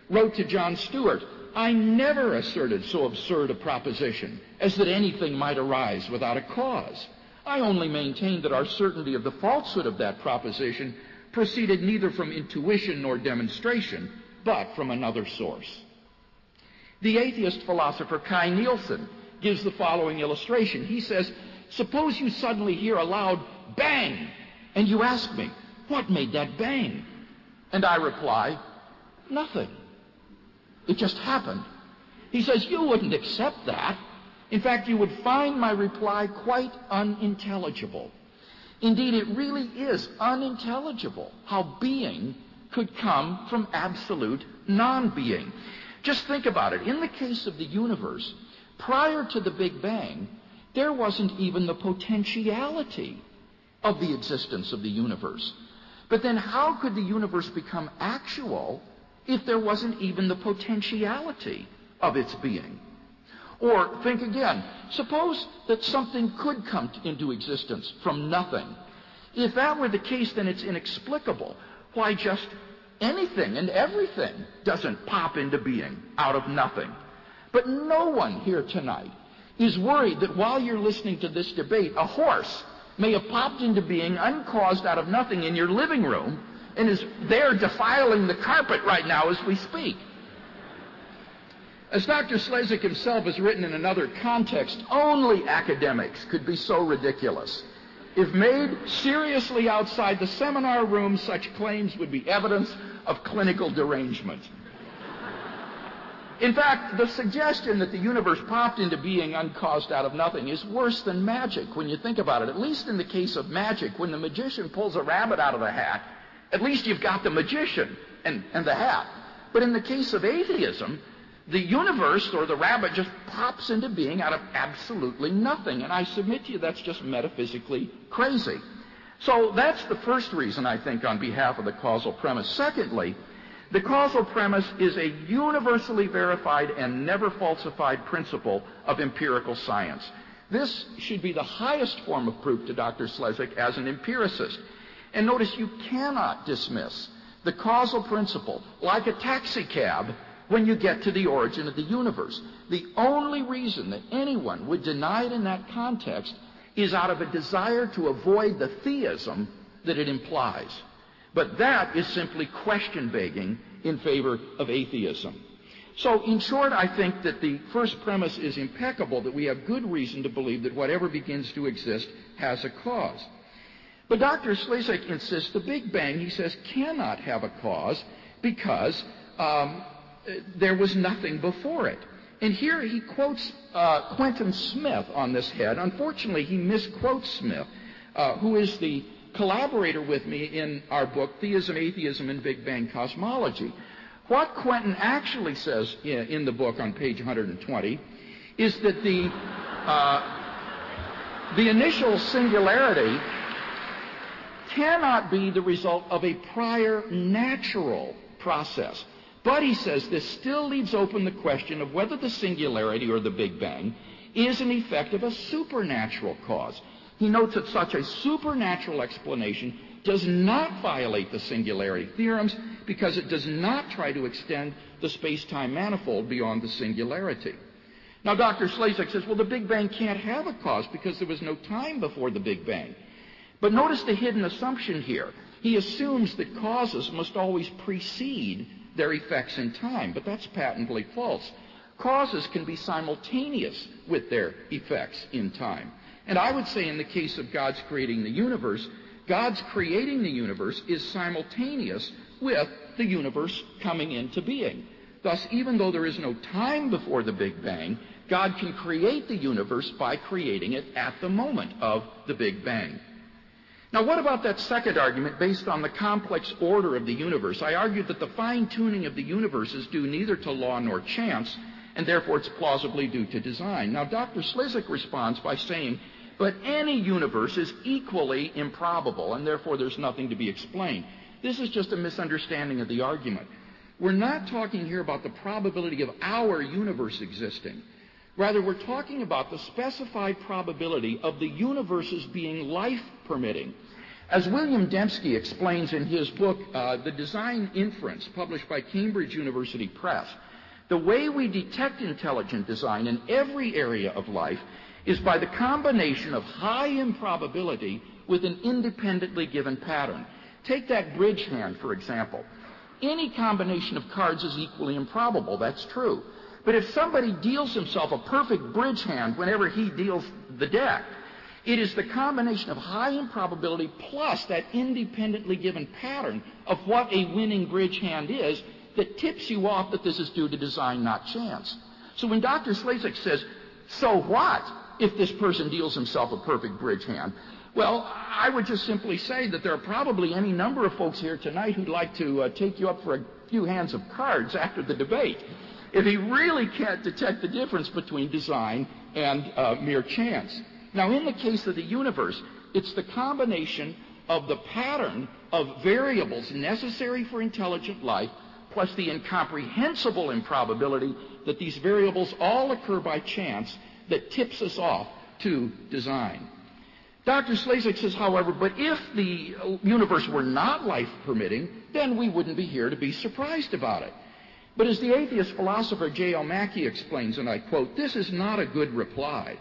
wrote to John Stewart, I never asserted so absurd a proposition as that anything might arise without a cause. I only maintained that our certainty of the falsehood of that proposition proceeded neither from intuition nor demonstration, but from another source. The atheist philosopher Kai Nielsen gives the following illustration. He says, Suppose you suddenly hear a loud bang, and you ask me, What made that bang? And I reply, Nothing. It just happened. He says, You wouldn't accept that. In fact, you would find my reply quite unintelligible. Indeed, it really is unintelligible how being could come from absolute non-being. Just think about it. In the case of the universe, prior to the Big Bang, there wasn't even the potentiality of the existence of the universe. But then how could the universe become actual if there wasn't even the potentiality of its being? Or think again. Suppose that something could come into existence from nothing. If that were the case, then it's inexplicable why just anything and everything doesn't pop into being out of nothing. But no one here tonight is worried that while you're listening to this debate, a horse may have popped into being uncaused out of nothing in your living room and is there defiling the carpet right now as we speak. As Dr. Slezak himself has written in another context, only academics could be so ridiculous. If made seriously outside the seminar room, such claims would be evidence of clinical derangement. In fact, the suggestion that the universe popped into being uncaused out of nothing is worse than magic when you think about it. At least in the case of magic, when the magician pulls a rabbit out of the hat, at least you've got the magician and, and the hat. But in the case of atheism, the universe or the rabbit just pops into being out of absolutely nothing. And I submit to you that's just metaphysically crazy. So that's the first reason, I think, on behalf of the causal premise. Secondly, the causal premise is a universally verified and never falsified principle of empirical science. This should be the highest form of proof to Dr. Slezak as an empiricist. And notice you cannot dismiss the causal principle like a taxi cab when you get to the origin of the universe. The only reason that anyone would deny it in that context is out of a desire to avoid the theism that it implies. But that is simply question begging in favor of atheism. So, in short, I think that the first premise is impeccable, that we have good reason to believe that whatever begins to exist has a cause. But Dr. Slezak insists the Big Bang, he says, cannot have a cause because um, there was nothing before it. And here he quotes uh, Quentin Smith on this head. Unfortunately, he misquotes Smith, uh, who is the collaborator with me in our book, Theism, Atheism, and Big Bang Cosmology. What Quentin actually says in, in the book on page 120 is that the, uh, the initial singularity cannot be the result of a prior natural process. But he says this still leaves open the question of whether the singularity or the Big Bang is an effect of a supernatural cause. He notes that such a supernatural explanation does not violate the singularity theorems because it does not try to extend the space-time manifold beyond the singularity. Now, Dr. Slezak says, well, the Big Bang can't have a cause because there was no time before the Big Bang. But notice the hidden assumption here. He assumes that causes must always precede their effects in time, but that's patently false. Causes can be simultaneous with their effects in time. And I would say in the case of God's creating the universe, God's creating the universe is simultaneous with the universe coming into being. Thus, even though there is no time before the Big Bang, God can create the universe by creating it at the moment of the Big Bang. Now, what about that second argument based on the complex order of the universe? I argued that the fine tuning of the universe is due neither to law nor chance, and therefore it's plausibly due to design. Now, Dr. Slezak responds by saying, but any universe is equally improbable, and therefore there's nothing to be explained. This is just a misunderstanding of the argument. We're not talking here about the probability of our universe existing. Rather, we're talking about the specified probability of the universe's being life permitting. As William Dembski explains in his book, uh, The Design Inference, published by Cambridge University Press, the way we detect intelligent design in every area of life is by the combination of high improbability with an independently given pattern. Take that bridge hand, for example. Any combination of cards is equally improbable, that's true. But if somebody deals himself a perfect bridge hand whenever he deals the deck, it is the combination of high improbability plus that independently given pattern of what a winning bridge hand is that tips you off that this is due to design, not chance. So when Dr. Slezak says, so what if this person deals himself a perfect bridge hand? Well, I would just simply say that there are probably any number of folks here tonight who'd like to uh, take you up for a few hands of cards after the debate. If he really can't detect the difference between design and uh, mere chance. Now, in the case of the universe, it's the combination of the pattern of variables necessary for intelligent life plus the incomprehensible improbability that these variables all occur by chance that tips us off to design. Dr. Slezak says, however, but if the universe were not life permitting, then we wouldn't be here to be surprised about it. But as the atheist philosopher J.L. Mackie explains, and I quote, this is not a good reply.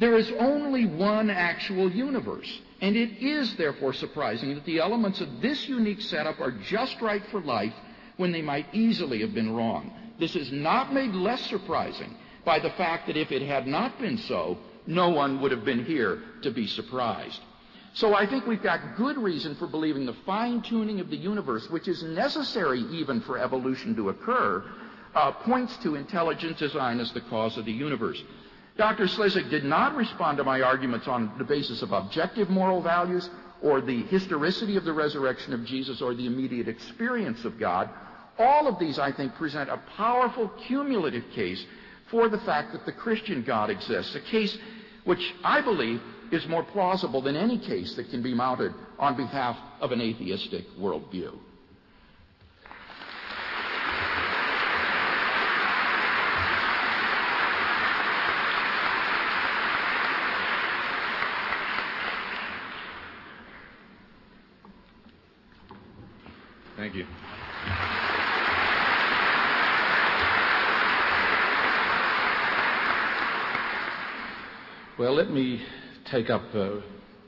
There is only one actual universe, and it is therefore surprising that the elements of this unique setup are just right for life when they might easily have been wrong. This is not made less surprising by the fact that if it had not been so, no one would have been here to be surprised. So I think we've got good reason for believing the fine tuning of the universe, which is necessary even for evolution to occur, uh, points to intelligent design as the cause of the universe. Dr. Slezak did not respond to my arguments on the basis of objective moral values or the historicity of the resurrection of Jesus or the immediate experience of God. All of these, I think, present a powerful cumulative case for the fact that the Christian God exists, a case which I believe is more plausible than any case that can be mounted on behalf of an atheistic worldview. Thank you. Well, let me take up uh,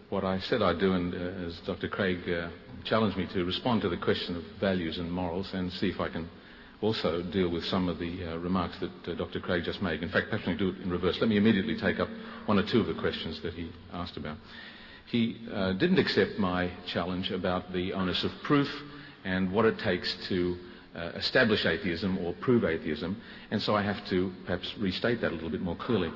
what I said I'd do, and uh, as Dr. Craig uh, challenged me to respond to the question of values and morals, and see if I can also deal with some of the uh, remarks that uh, Dr. Craig just made. In fact, perhaps we do it in reverse. Let me immediately take up one or two of the questions that he asked about. He uh, didn't accept my challenge about the onus of proof and what it takes to uh, establish atheism or prove atheism, and so I have to perhaps restate that a little bit more clearly.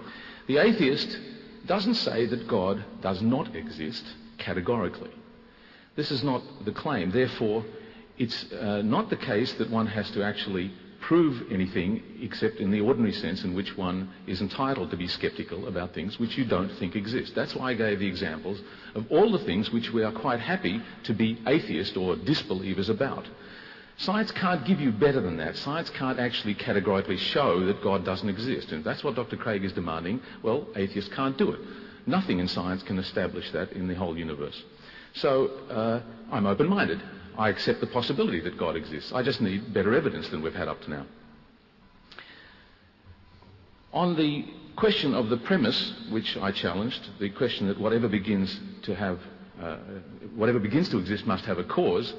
The atheist doesn't say that God does not exist categorically. This is not the claim. Therefore, it's uh, not the case that one has to actually prove anything except in the ordinary sense in which one is entitled to be skeptical about things which you don't think exist. That's why I gave the examples of all the things which we are quite happy to be atheist or disbelievers about. Science can't give you better than that. Science can't actually categorically show that God doesn't exist. And if that's what Dr. Craig is demanding, well, atheists can't do it. Nothing in science can establish that in the whole universe. So uh, I'm open-minded. I accept the possibility that God exists. I just need better evidence than we've had up to now. On the question of the premise, which I challenged, the question that whatever begins to have, uh, whatever begins to exist must have a cause,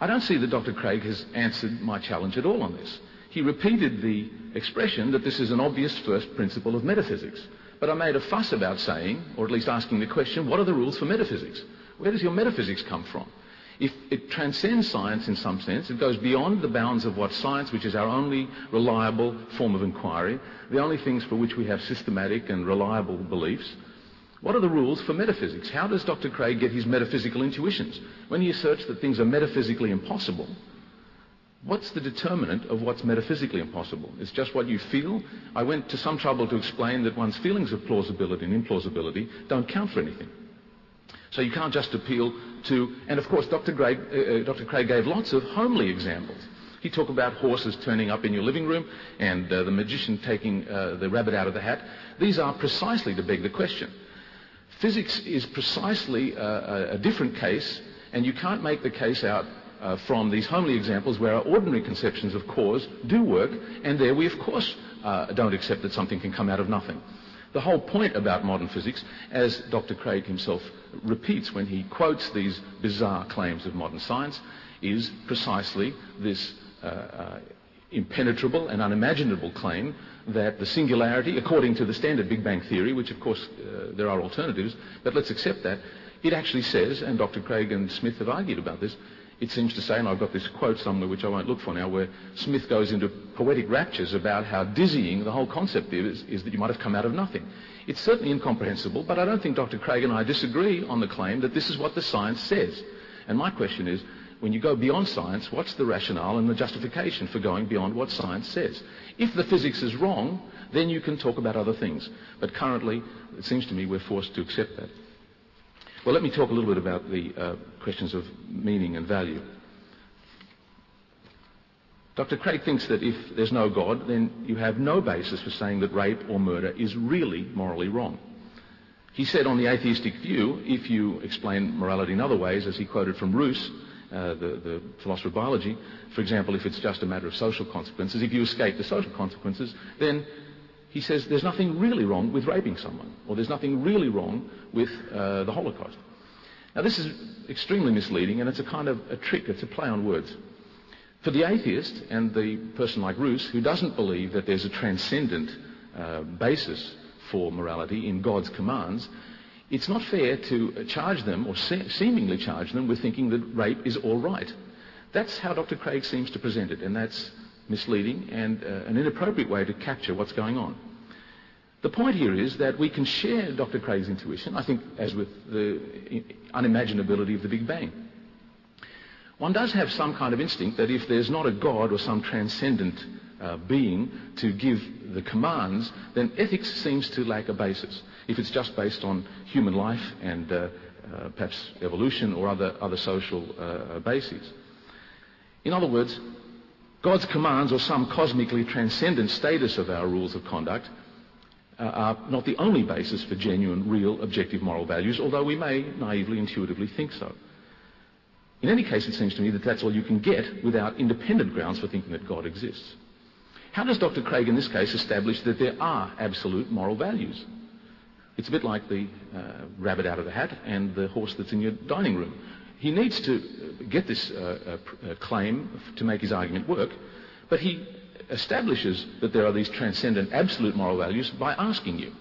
I don't see that Dr. Craig has answered my challenge at all on this. He repeated the expression that this is an obvious first principle of metaphysics. But I made a fuss about saying, or at least asking the question, what are the rules for metaphysics? Where does your metaphysics come from? If it transcends science in some sense, it goes beyond the bounds of what science, which is our only reliable form of inquiry, the only things for which we have systematic and reliable beliefs. What are the rules for metaphysics? How does Dr. Craig get his metaphysical intuitions? When he asserts that things are metaphysically impossible, what's the determinant of what's metaphysically impossible? It's just what you feel? I went to some trouble to explain that one's feelings of plausibility and implausibility don't count for anything. So you can't just appeal to, and of course, Dr. Craig, uh, uh, Dr. Craig gave lots of homely examples. He talked about horses turning up in your living room and uh, the magician taking uh, the rabbit out of the hat. These are precisely to beg the question. Physics is precisely uh, a different case, and you can't make the case out uh, from these homely examples where our ordinary conceptions of cause do work, and there we, of course, uh, don't accept that something can come out of nothing. The whole point about modern physics, as Dr. Craig himself repeats when he quotes these bizarre claims of modern science, is precisely this uh, uh, impenetrable and unimaginable claim that the singularity, according to the standard Big Bang theory, which of course uh, there are alternatives, but let's accept that, it actually says, and Dr. Craig and Smith have argued about this, it seems to say, and I've got this quote somewhere which I won't look for now, where Smith goes into poetic raptures about how dizzying the whole concept is, is that you might have come out of nothing. It's certainly incomprehensible, but I don't think Dr. Craig and I disagree on the claim that this is what the science says. And my question is, when you go beyond science, what's the rationale and the justification for going beyond what science says? If the physics is wrong, then you can talk about other things. But currently, it seems to me we're forced to accept that. Well, let me talk a little bit about the uh, questions of meaning and value. Dr. Craig thinks that if there's no God, then you have no basis for saying that rape or murder is really morally wrong. He said on the atheistic view, if you explain morality in other ways, as he quoted from Ruse, uh, the, the, philosopher of biology, for example, if it's just a matter of social consequences, if you escape the social consequences, then he says there's nothing really wrong with raping someone, or there's nothing really wrong with uh, the Holocaust. Now, this is extremely misleading, and it's a kind of a trick, it's a play on words. For the atheist and the person like Ruse, who doesn't believe that there's a transcendent uh, basis for morality in God's commands, it's not fair to charge them, or se- seemingly charge them, with thinking that rape is all right. That's how Dr. Craig seems to present it, and that's misleading and uh, an inappropriate way to capture what's going on. The point here is that we can share Dr. Craig's intuition, I think, as with the unimaginability of the Big Bang. One does have some kind of instinct that if there's not a God or some transcendent uh, being to give the commands, then ethics seems to lack a basis. If it's just based on human life and uh, uh, perhaps evolution or other, other social uh, bases. In other words, God's commands or some cosmically transcendent status of our rules of conduct uh, are not the only basis for genuine, real, objective moral values, although we may naively, intuitively think so. In any case, it seems to me that that's all you can get without independent grounds for thinking that God exists. How does Dr. Craig in this case establish that there are absolute moral values? It's a bit like the uh, rabbit out of the hat and the horse that's in your dining room. He needs to get this uh, uh, uh, claim to make his argument work, but he establishes that there are these transcendent absolute moral values by asking you.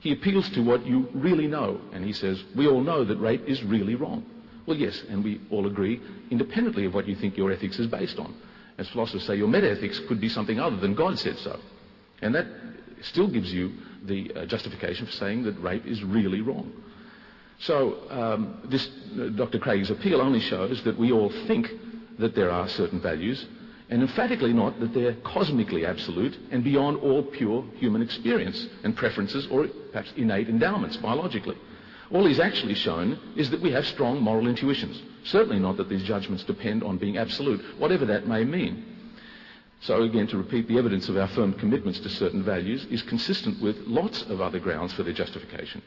He appeals to what you really know, and he says, We all know that rape is really wrong. Well, yes, and we all agree, independently of what you think your ethics is based on. As philosophers say, your metaethics could be something other than God said so. And that still gives you the uh, justification for saying that rape is really wrong. So um, this uh, Dr. Craig's appeal only shows that we all think that there are certain values. and emphatically not that they're cosmically absolute and beyond all pure human experience and preferences or perhaps innate endowments biologically. All he's actually shown is that we have strong moral intuitions. Certainly not that these judgments depend on being absolute, whatever that may mean. So again, to repeat, the evidence of our firm commitments to certain values is consistent with lots of other grounds for their justification.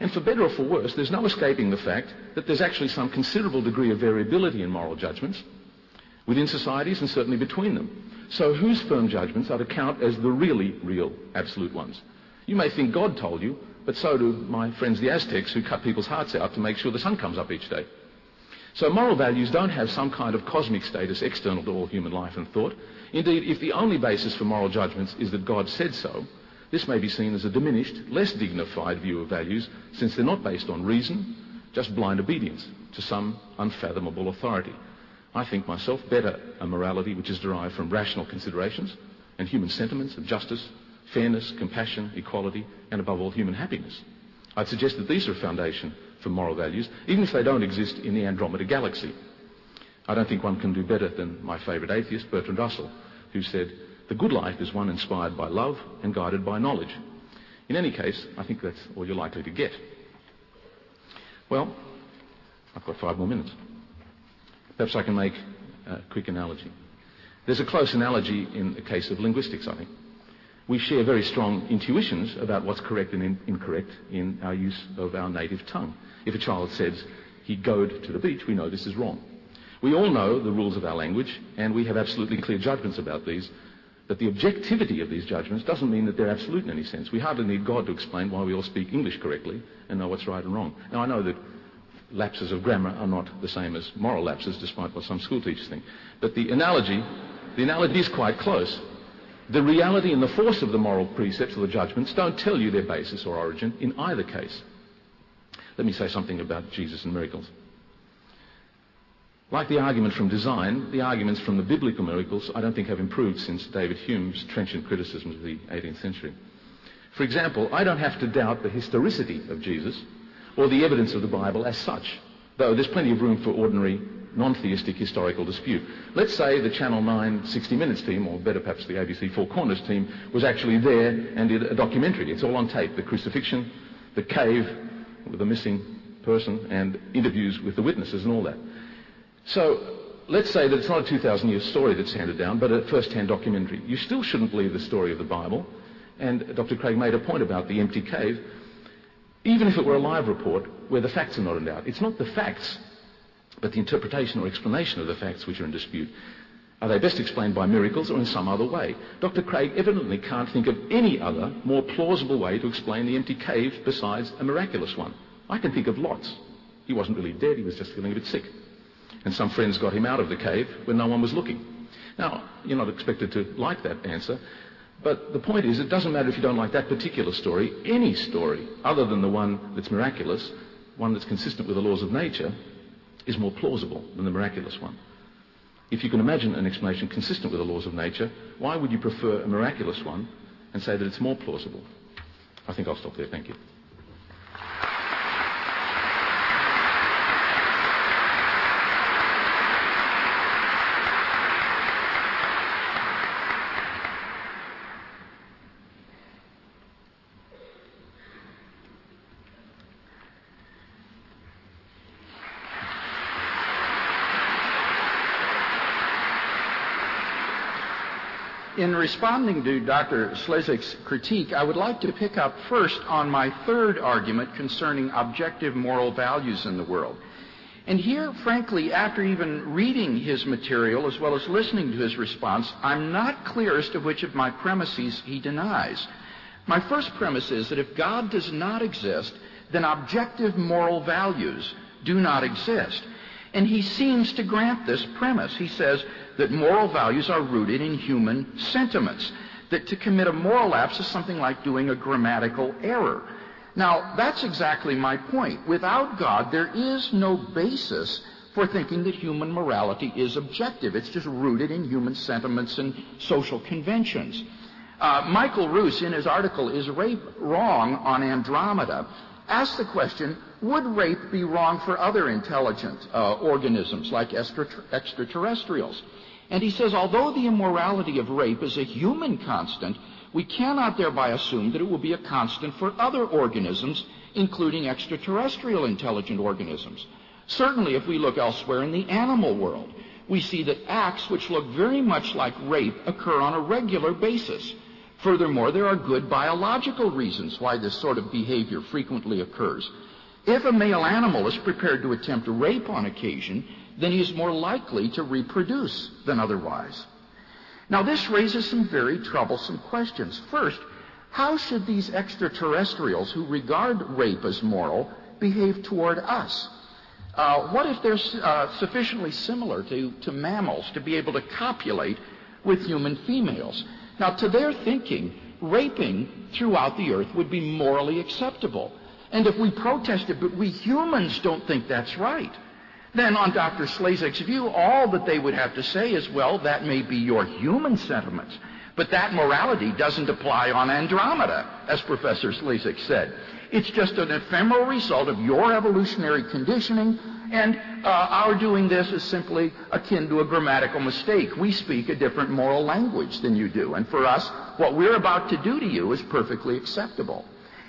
And for better or for worse, there's no escaping the fact that there's actually some considerable degree of variability in moral judgments within societies and certainly between them. So whose firm judgments are to count as the really real absolute ones? You may think God told you, but so do my friends the Aztecs who cut people's hearts out to make sure the sun comes up each day. So moral values don't have some kind of cosmic status external to all human life and thought. Indeed, if the only basis for moral judgments is that God said so, this may be seen as a diminished, less dignified view of values since they're not based on reason, just blind obedience to some unfathomable authority. I think myself better a morality which is derived from rational considerations and human sentiments of justice, fairness, compassion, equality, and above all, human happiness. I'd suggest that these are a foundation for moral values, even if they don't exist in the Andromeda galaxy. I don't think one can do better than my favourite atheist, Bertrand Russell, who said, the good life is one inspired by love and guided by knowledge. In any case, I think that's all you're likely to get. Well, I've got five more minutes. Perhaps I can make a quick analogy. There's a close analogy in the case of linguistics, I think. We share very strong intuitions about what's correct and in- incorrect in our use of our native tongue. If a child says he goed to the beach, we know this is wrong. We all know the rules of our language, and we have absolutely clear judgments about these. But the objectivity of these judgments doesn't mean that they're absolute in any sense. We hardly need God to explain why we all speak English correctly and know what's right and wrong. Now, I know that lapses of grammar are not the same as moral lapses, despite what some school teachers think. But the analogy, the analogy is quite close. The reality and the force of the moral precepts or the judgments don't tell you their basis or origin in either case. Let me say something about Jesus and miracles. Like the argument from design, the arguments from the biblical miracles I don't think have improved since David Hume's trenchant criticisms of the 18th century. For example, I don't have to doubt the historicity of Jesus or the evidence of the Bible as such, though there's plenty of room for ordinary non-theistic historical dispute. Let's say the Channel 9 60 Minutes team, or better perhaps the ABC Four Corners team, was actually there and did a documentary. It's all on tape. The crucifixion, the cave with the missing person, and interviews with the witnesses and all that. So let's say that it's not a 2,000 year story that's handed down, but a first hand documentary. You still shouldn't believe the story of the Bible. And Dr. Craig made a point about the empty cave. Even if it were a live report where the facts are not in doubt, it's not the facts, but the interpretation or explanation of the facts which are in dispute. Are they best explained by miracles or in some other way? Dr. Craig evidently can't think of any other more plausible way to explain the empty cave besides a miraculous one. I can think of lots. He wasn't really dead, he was just feeling a bit sick and some friends got him out of the cave when no one was looking. Now, you're not expected to like that answer, but the point is, it doesn't matter if you don't like that particular story. Any story, other than the one that's miraculous, one that's consistent with the laws of nature, is more plausible than the miraculous one. If you can imagine an explanation consistent with the laws of nature, why would you prefer a miraculous one and say that it's more plausible? I think I'll stop there. Thank you. In responding to Dr. Slezak's critique, I would like to pick up first on my third argument concerning objective moral values in the world. And here, frankly, after even reading his material as well as listening to his response, I'm not clear as to which of my premises he denies. My first premise is that if God does not exist, then objective moral values do not exist. And he seems to grant this premise. He says that moral values are rooted in human sentiments, that to commit a moral lapse is something like doing a grammatical error. Now, that's exactly my point. Without God, there is no basis for thinking that human morality is objective. It's just rooted in human sentiments and social conventions. Uh, Michael Ruse, in his article, Is Wrong on Andromeda, asked the question, would rape be wrong for other intelligent uh, organisms like extraterrestrials? And he says, although the immorality of rape is a human constant, we cannot thereby assume that it will be a constant for other organisms, including extraterrestrial intelligent organisms. Certainly, if we look elsewhere in the animal world, we see that acts which look very much like rape occur on a regular basis. Furthermore, there are good biological reasons why this sort of behavior frequently occurs. If a male animal is prepared to attempt rape on occasion, then he is more likely to reproduce than otherwise. Now, this raises some very troublesome questions. First, how should these extraterrestrials who regard rape as moral behave toward us? Uh, what if they're uh, sufficiently similar to, to mammals to be able to copulate with human females? Now, to their thinking, raping throughout the earth would be morally acceptable. And if we protested, but we humans don't think that's right, then on Dr. Slezak's view, all that they would have to say is, well, that may be your human sentiments, but that morality doesn't apply on Andromeda, as Professor Slezak said. It's just an ephemeral result of your evolutionary conditioning, and uh, our doing this is simply akin to a grammatical mistake. We speak a different moral language than you do, and for us, what we're about to do to you is perfectly acceptable.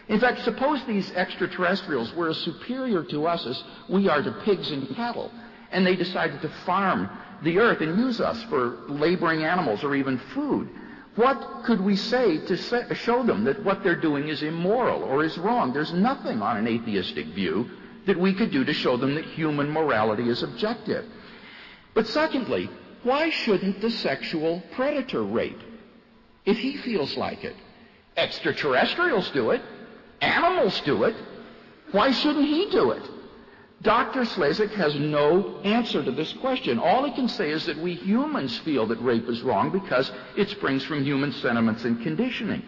In fact, suppose these extraterrestrials were as superior to us as we are to pigs and cattle, and they decided to farm the earth and use us for laboring animals or even food. What could we say to say, show them that what they're doing is immoral or is wrong? There's nothing on an atheistic view that we could do to show them that human morality is objective. But secondly, why shouldn't the sexual predator rape if he feels like it? Extraterrestrials do it. Animals do it. Why shouldn't he do it? Dr. Slezak has no answer to this question. All he can say is that we humans feel that rape is wrong because it springs from human sentiments and conditioning.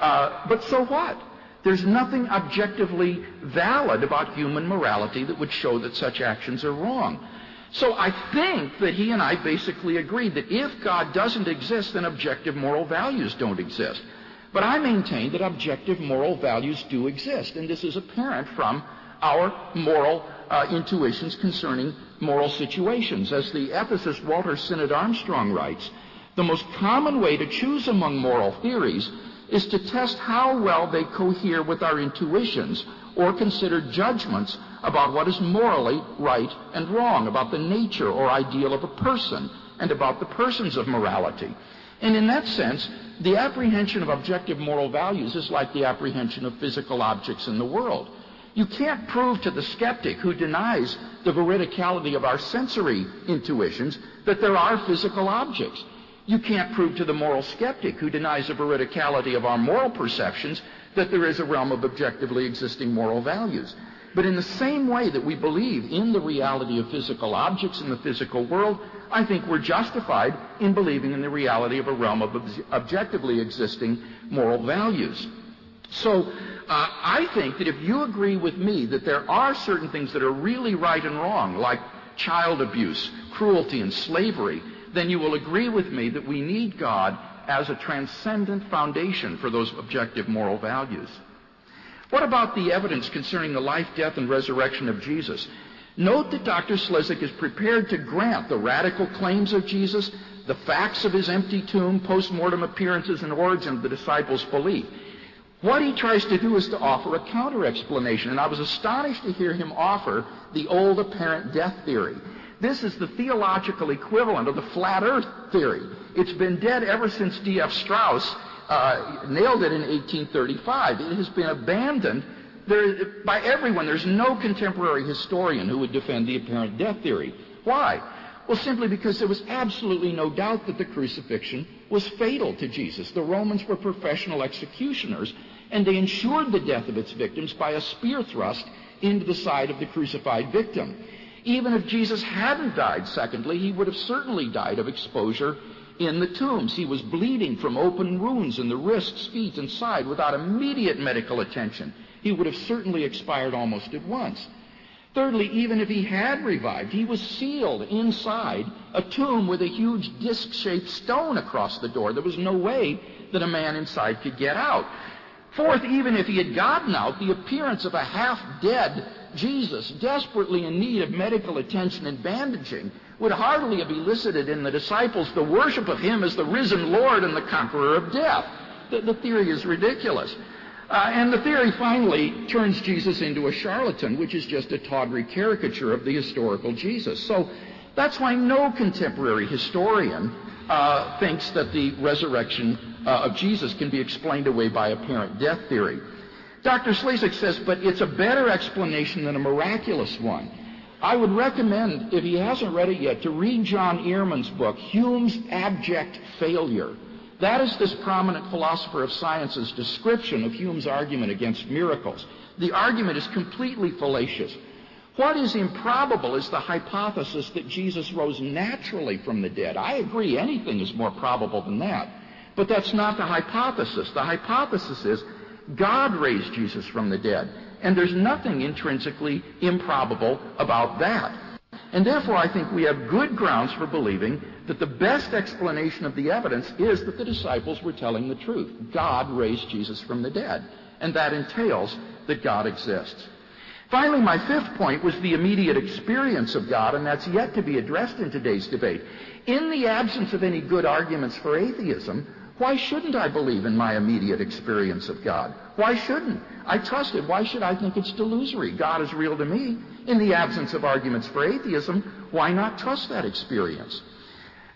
Uh, but so what? There's nothing objectively valid about human morality that would show that such actions are wrong. So I think that he and I basically agree that if God doesn't exist, then objective moral values don't exist. But I maintain that objective moral values do exist, and this is apparent from our moral uh, intuitions concerning moral situations. As the ethicist Walter Sinnott Armstrong writes, the most common way to choose among moral theories is to test how well they cohere with our intuitions or consider judgments about what is morally right and wrong, about the nature or ideal of a person, and about the persons of morality. And in that sense, the apprehension of objective moral values is like the apprehension of physical objects in the world. You can't prove to the skeptic who denies the veridicality of our sensory intuitions that there are physical objects. You can't prove to the moral skeptic who denies the veridicality of our moral perceptions that there is a realm of objectively existing moral values. But in the same way that we believe in the reality of physical objects in the physical world, I think we're justified in believing in the reality of a realm of ob- objectively existing moral values. So, Uh, I think that if you agree with me that there are certain things that are really right and wrong, like child abuse, cruelty, and slavery, then you will agree with me that we need God as a transcendent foundation for those objective moral values. What about the evidence concerning the life, death, and resurrection of Jesus? Note that Dr. Slezak is prepared to grant the radical claims of Jesus, the facts of his empty tomb, post-mortem appearances, and origin of the disciples' belief. What he tries to do is to offer a counter explanation, and I was astonished to hear him offer the old apparent death theory. This is the theological equivalent of the flat earth theory. It's been dead ever since D.F. Strauss uh, nailed it in 1835. It has been abandoned there, by everyone, there's no contemporary historian who would defend the apparent death theory. Why? Well, simply because there was absolutely no doubt that the crucifixion was fatal to Jesus. The Romans were professional executioners, and they ensured the death of its victims by a spear thrust into the side of the crucified victim. Even if Jesus hadn't died, secondly, he would have certainly died of exposure in the tombs. He was bleeding from open wounds in the wrists, feet, and side without immediate medical attention he would have certainly expired almost at once. Thirdly, even if he had revived, he was sealed inside a tomb with a huge disc shaped stone across the door. There was no way that a man inside could get out. Fourth, even if he had gotten out, the appearance of a half dead Jesus, desperately in need of medical attention and bandaging, would hardly have elicited in the disciples the worship of him as the risen Lord and the conqueror of death. The, the theory is ridiculous. Uh, and the theory finally turns Jesus into a charlatan, which is just a tawdry caricature of the historical Jesus. So that's why no contemporary historian uh, thinks that the resurrection uh, of Jesus can be explained away by apparent death theory. Dr. Slezak says, but it's a better explanation than a miraculous one. I would recommend, if he hasn't read it yet, to read John Earman's book, Hume's Abject Failure. That is this prominent philosopher of science's description of Hume's argument against miracles. The argument is completely fallacious. What is improbable is the hypothesis that Jesus rose naturally from the dead. I agree, anything is more probable than that. But that's not the hypothesis. The hypothesis is God raised Jesus from the dead. And there's nothing intrinsically improbable about that. And therefore, I think we have good grounds for believing that the best explanation of the evidence is that the disciples were telling the truth. God raised Jesus from the dead. And that entails that God exists. Finally, my fifth point was the immediate experience of God, and that's yet to be addressed in today's debate. In the absence of any good arguments for atheism, why shouldn't I believe in my immediate experience of God? Why shouldn't? I trust it. Why should I think it's delusory? God is real to me. In the absence of arguments for atheism, why not trust that experience?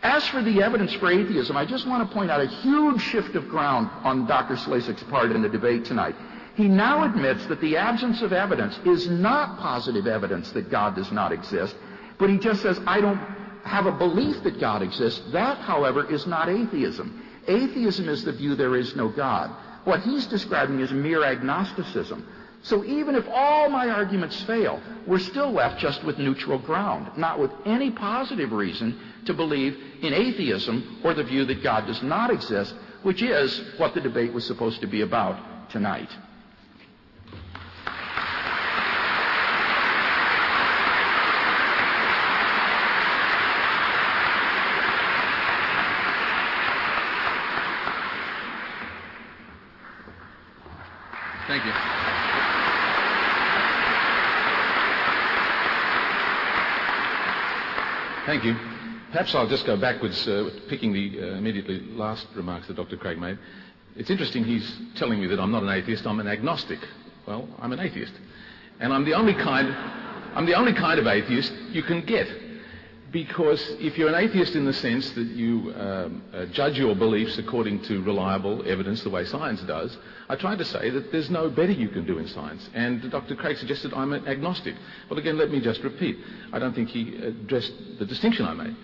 As for the evidence for atheism, I just want to point out a huge shift of ground on Dr. Slezak's part in the debate tonight. He now admits that the absence of evidence is not positive evidence that God does not exist, but he just says, I don't have a belief that God exists. That, however, is not atheism. Atheism is the view there is no God. What he's describing is mere agnosticism. So even if all my arguments fail, we're still left just with neutral ground, not with any positive reason to believe in atheism or the view that God does not exist, which is what the debate was supposed to be about tonight. Thank you. Thank you. Perhaps I'll just go backwards, uh, picking the uh, immediately last remarks that Dr. Craig made. It's interesting he's telling me that I'm not an atheist, I'm an agnostic. Well, I'm an atheist. And I'm the only kind, I'm the only kind of atheist you can get. Because if you're an atheist in the sense that you um, uh, judge your beliefs according to reliable evidence, the way science does, I tried to say that there's no better you can do in science. And Dr. Craig suggested I'm an agnostic. Well, again, let me just repeat. I don't think he addressed the distinction I made.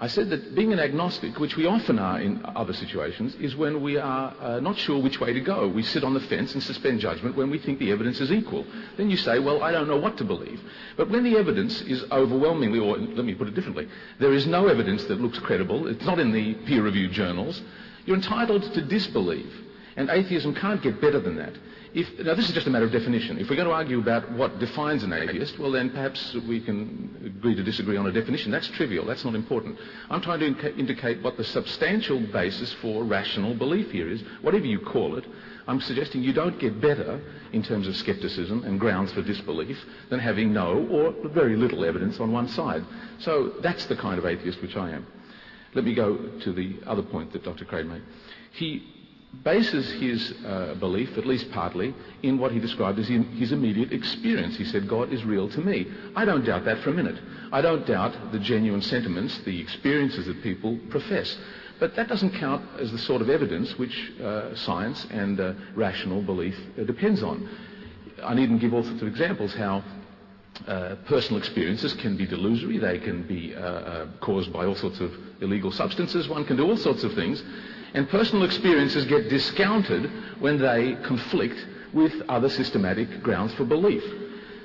I said that being an agnostic, which we often are in other situations, is when we are uh, not sure which way to go. We sit on the fence and suspend judgment when we think the evidence is equal. Then you say, well, I don't know what to believe. But when the evidence is overwhelmingly, or let me put it differently, there is no evidence that looks credible, it's not in the peer-reviewed journals, you're entitled to disbelieve. And atheism can't get better than that. If, now, this is just a matter of definition. If we're going to argue about what defines an atheist, well, then perhaps we can agree to disagree on a definition. That's trivial. That's not important. I'm trying to inca- indicate what the substantial basis for rational belief here is, whatever you call it. I'm suggesting you don't get better in terms of skepticism and grounds for disbelief than having no or very little evidence on one side. So that's the kind of atheist which I am. Let me go to the other point that Dr. Craig made. He bases his uh, belief, at least partly, in what he described as his immediate experience. He said, God is real to me. I don't doubt that for a minute. I don't doubt the genuine sentiments, the experiences that people profess. But that doesn't count as the sort of evidence which uh, science and uh, rational belief uh, depends on. I needn't give all sorts of examples how uh, personal experiences can be delusory, they can be uh, uh, caused by all sorts of illegal substances, one can do all sorts of things. And personal experiences get discounted when they conflict with other systematic grounds for belief.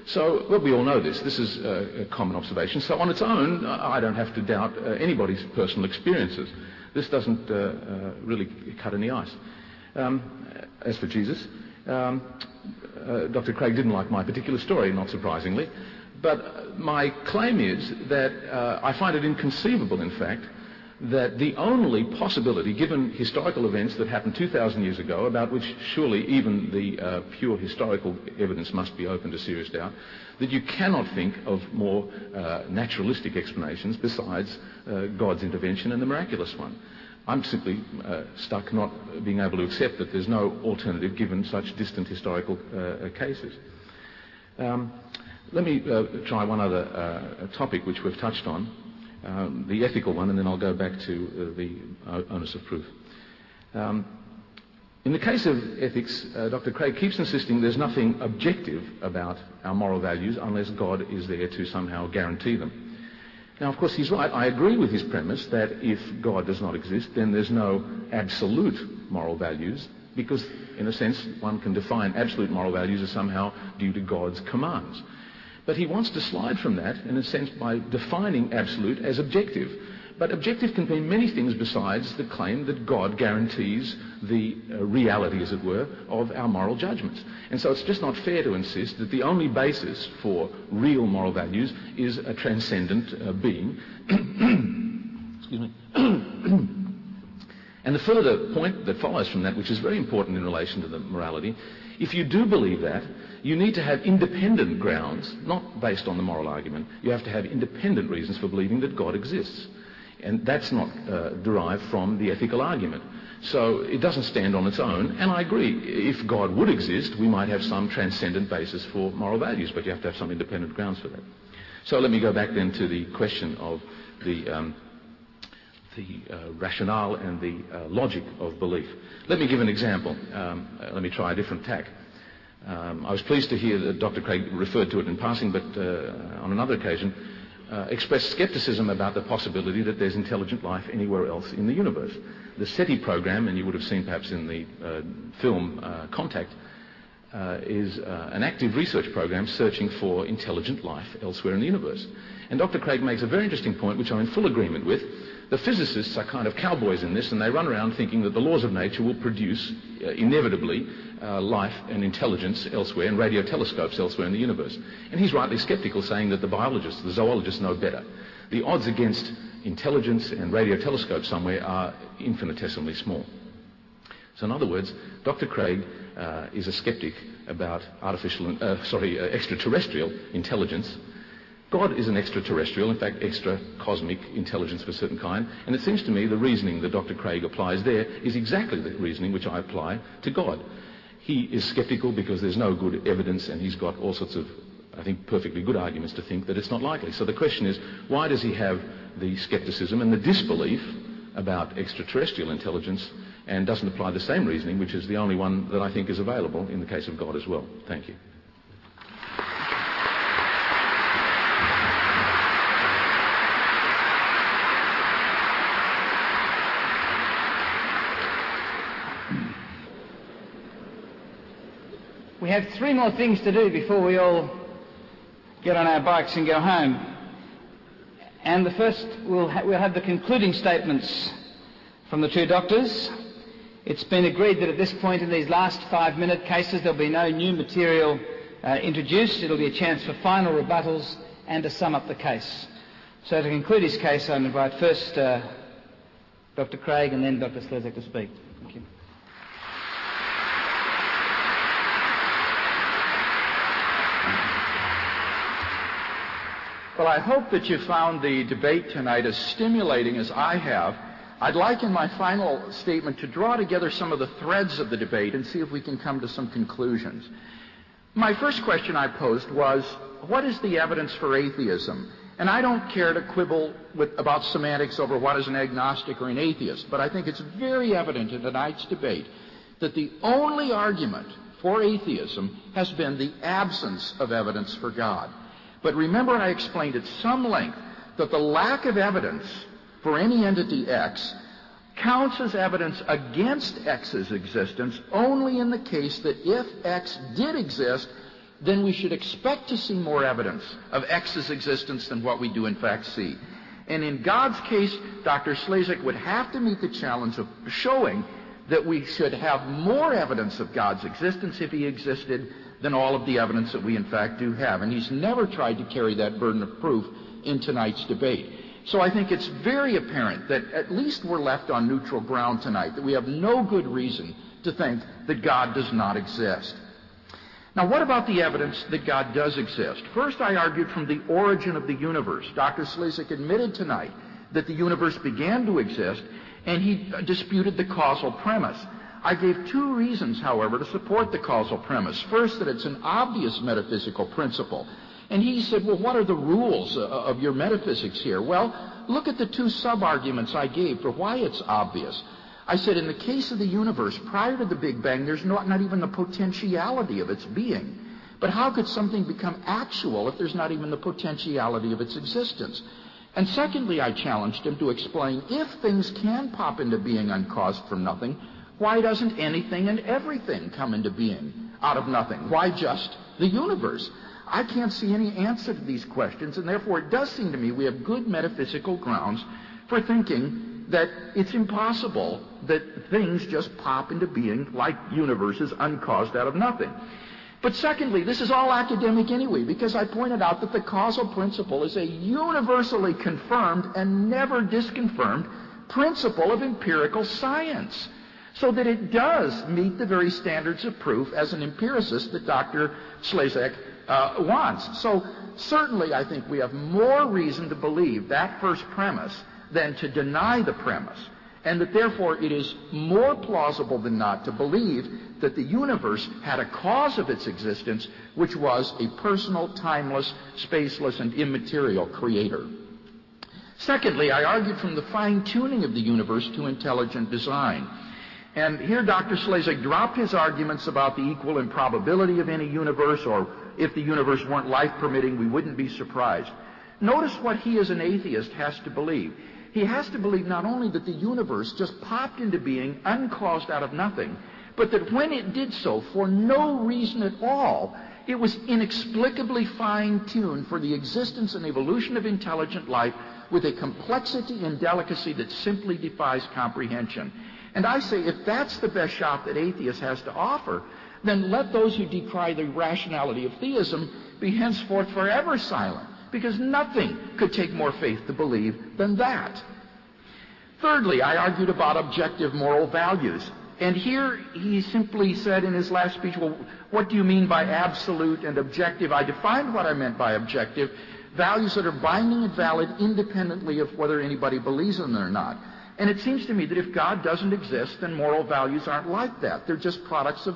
So, well, we all know this. This is a common observation. So, on its own, I don't have to doubt uh, anybody's personal experiences. This doesn't uh, uh really cut any ice. Um, as for Jesus, um, uh, Dr. Craig didn't like my particular story, not surprisingly. But my claim is that uh, I find it inconceivable, in fact, that the only possibility, given historical events that happened 2,000 years ago, about which surely even the uh, pure historical evidence must be open to serious doubt, that you cannot think of more uh, naturalistic explanations besides uh, God's intervention and the miraculous one. I'm simply uh, stuck not being able to accept that there's no alternative given such distant historical uh, cases. Um, let me uh, try one other topic which we've touched on, um, the ethical one, and then I'll go back to uh, the onus of proof. Um, in the case of ethics, uh, Dr. Craig keeps insisting there's nothing objective about our moral values unless God is there to somehow guarantee them. Now, of course, he's right. I agree with his premise that if God does not exist, then there's no absolute moral values, because, in a sense, one can define absolute moral values as somehow due to God's commands. But he wants to slide from that, in a sense, by defining absolute as objective. But objective can mean many things besides the claim that God guarantees the uh, reality, as it were, of our moral judgments. And so it's just not fair to insist that the only basis for real moral values is a transcendent uh, being. Excuse me. and the further point that follows from that, which is very important in relation to the morality, if you do believe that, you need to have independent grounds, not based on the moral argument. You have to have independent reasons for believing that God exists. And that's not uh, derived from the ethical argument. So it doesn't stand on its own. And I agree, if God would exist, we might have some transcendent basis for moral values, but you have to have some independent grounds for that. So let me go back then to the question of the, um, the uh, rationale and the uh, logic of belief. Let me give an example. Um, uh, let me try a different tack. Um, I was pleased to hear that Dr. Craig referred to it in passing, but uh, on another occasion, uh, expressed skepticism about the possibility that there's intelligent life anywhere else in the universe. The SETI program, and you would have seen perhaps in the uh, film Contact, uh, is uh, an active research program searching for intelligent life elsewhere in the universe. And Dr. Craig makes a very interesting point, which I'm in full agreement with. The physicists are kind of cowboys in this, and they run around thinking that the laws of nature will produce uh, inevitably uh, life and intelligence elsewhere and radio telescopes elsewhere in the universe. And he's rightly skeptical, saying that the biologists, the zoologists know better. The odds against intelligence and radio telescopes somewhere are infinitesimally small. So, in other words, Dr. Craig uh, is a skeptic about artificial, uh, sorry, uh, extraterrestrial intelligence. God is an extraterrestrial, in fact, extra cosmic intelligence of a certain kind. And it seems to me the reasoning that Dr. Craig applies there is exactly the reasoning which I apply to God. He is skeptical because there's no good evidence and he's got all sorts of, I think, perfectly good arguments to think that it's not likely. So the question is, why does he have the skepticism and the disbelief about extraterrestrial intelligence and doesn't apply the same reasoning, which is the only one that I think is available in the case of God as well? Thank you. We have three more things to do before we all get on our bikes and go home. And the first, we'll, ha- we'll have the concluding statements from the two doctors. It's been agreed that at this point in these last five minute cases there'll be no new material uh, introduced. It'll be a chance for final rebuttals and to sum up the case. So to conclude his case, I invite first uh, Dr. Craig and then Dr. Slezak to speak. Well, I hope that you found the debate tonight as stimulating as I have. I'd like in my final statement to draw together some of the threads of the debate and see if we can come to some conclusions. My first question I posed was, what is the evidence for atheism? And I don't care to quibble with, about semantics over what is an agnostic or an atheist, but I think it's very evident in tonight's debate that the only argument for atheism has been the absence of evidence for God. But remember, I explained at some length that the lack of evidence for any entity X counts as evidence against X's existence only in the case that if X did exist, then we should expect to see more evidence of X's existence than what we do in fact see. And in God's case, Dr. Slezak would have to meet the challenge of showing that we should have more evidence of God's existence if he existed than all of the evidence that we in fact do have. And he's never tried to carry that burden of proof in tonight's debate. So I think it's very apparent that at least we're left on neutral ground tonight, that we have no good reason to think that God does not exist. Now, what about the evidence that God does exist? First, I argued from the origin of the universe. Dr. Slezak admitted tonight that the universe began to exist, and he disputed the causal premise. I gave two reasons, however, to support the causal premise. First, that it's an obvious metaphysical principle. And he said, well, what are the rules uh, of your metaphysics here? Well, look at the two sub-arguments I gave for why it's obvious. I said, in the case of the universe, prior to the Big Bang, there's not, not even the potentiality of its being. But how could something become actual if there's not even the potentiality of its existence? And secondly, I challenged him to explain if things can pop into being uncaused from nothing, why doesn't anything and everything come into being out of nothing? Why just the universe? I can't see any answer to these questions, and therefore it does seem to me we have good metaphysical grounds for thinking that it's impossible that things just pop into being like universes uncaused out of nothing. But secondly, this is all academic anyway, because I pointed out that the causal principle is a universally confirmed and never disconfirmed principle of empirical science so that it does meet the very standards of proof as an empiricist that Dr. Slezak uh, wants. So certainly I think we have more reason to believe that first premise than to deny the premise, and that therefore it is more plausible than not to believe that the universe had a cause of its existence, which was a personal, timeless, spaceless, and immaterial creator. Secondly, I argued from the fine tuning of the universe to intelligent design. And here Dr. Slezak dropped his arguments about the equal improbability of any universe, or if the universe weren't life permitting, we wouldn't be surprised. Notice what he as an atheist has to believe. He has to believe not only that the universe just popped into being uncaused out of nothing, but that when it did so, for no reason at all, it was inexplicably fine-tuned for the existence and evolution of intelligent life with a complexity and delicacy that simply defies comprehension. And I say, if that's the best shot that atheists has to offer, then let those who decry the rationality of theism be henceforth forever silent, because nothing could take more faith to believe than that. Thirdly, I argued about objective moral values. And here he simply said in his last speech, well, what do you mean by absolute and objective? I defined what I meant by objective, values that are binding and valid independently of whether anybody believes in them or not. And it seems to me that if God doesn't exist, then moral values aren't like that. They're just products of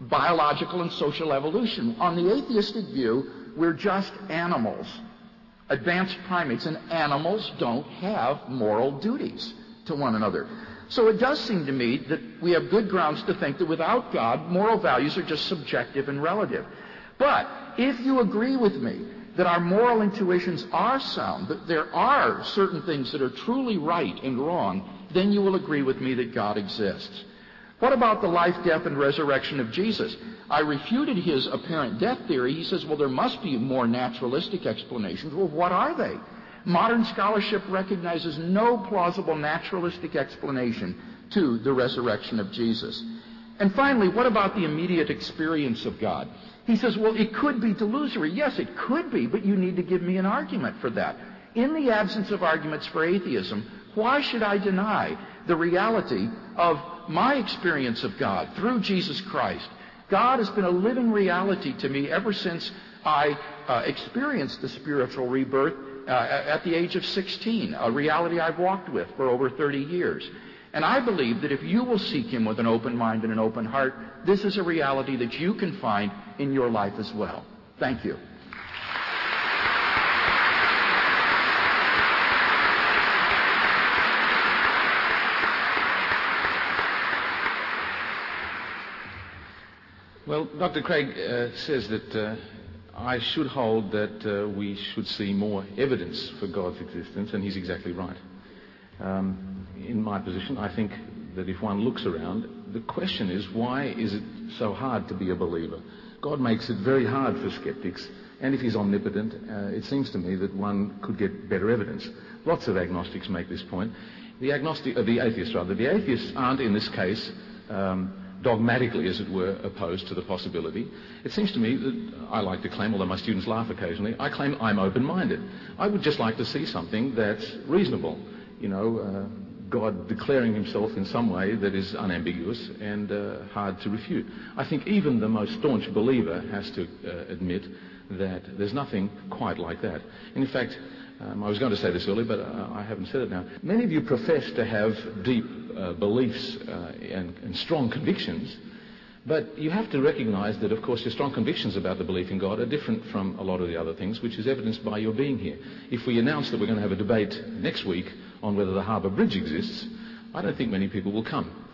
biological and social evolution. On the atheistic view, we're just animals, advanced primates, and animals don't have moral duties to one another. So it does seem to me that we have good grounds to think that without God, moral values are just subjective and relative. But if you agree with me that our moral intuitions are sound, that there are certain things that are truly right and wrong, then you will agree with me that God exists. What about the life, death, and resurrection of Jesus? I refuted his apparent death theory. He says, well, there must be more naturalistic explanations. Well, what are they? Modern scholarship recognizes no plausible naturalistic explanation to the resurrection of Jesus. And finally, what about the immediate experience of God? He says, well, it could be delusory. Yes, it could be, but you need to give me an argument for that. In the absence of arguments for atheism, why should I deny the reality of my experience of God through Jesus Christ? God has been a living reality to me ever since I uh, experienced the spiritual rebirth uh, at the age of 16, a reality I've walked with for over 30 years. And I believe that if you will seek Him with an open mind and an open heart, this is a reality that you can find in your life as well. Thank you. Well, Dr. Craig uh, says that uh, I should hold that uh, we should see more evidence for God's existence, and he's exactly right. Um, in my position, I think that if one looks around, the question is why is it so hard to be a believer? God makes it very hard for skeptics, and if he's omnipotent, uh, it seems to me that one could get better evidence. Lots of agnostics make this point. The agnostic, uh, the atheists rather, the atheists aren't in this case um, dogmatically, as it were, opposed to the possibility. It seems to me that I like to claim, although my students laugh occasionally, I claim I'm open-minded. I would just like to see something that's reasonable. You know, uh, God declaring himself in some way that is unambiguous and uh, hard to refute. I think even the most staunch believer has to uh, admit that there's nothing quite like that. And in fact, um, I was going to say this earlier, but uh, I haven't said it now. Many of you profess to have deep uh, beliefs uh, and, and strong convictions, but you have to recognize that, of course, your strong convictions about the belief in God are different from a lot of the other things, which is evidenced by your being here. If we announce that we're going to have a debate next week on whether the Harbour Bridge exists, I don't think many people will come.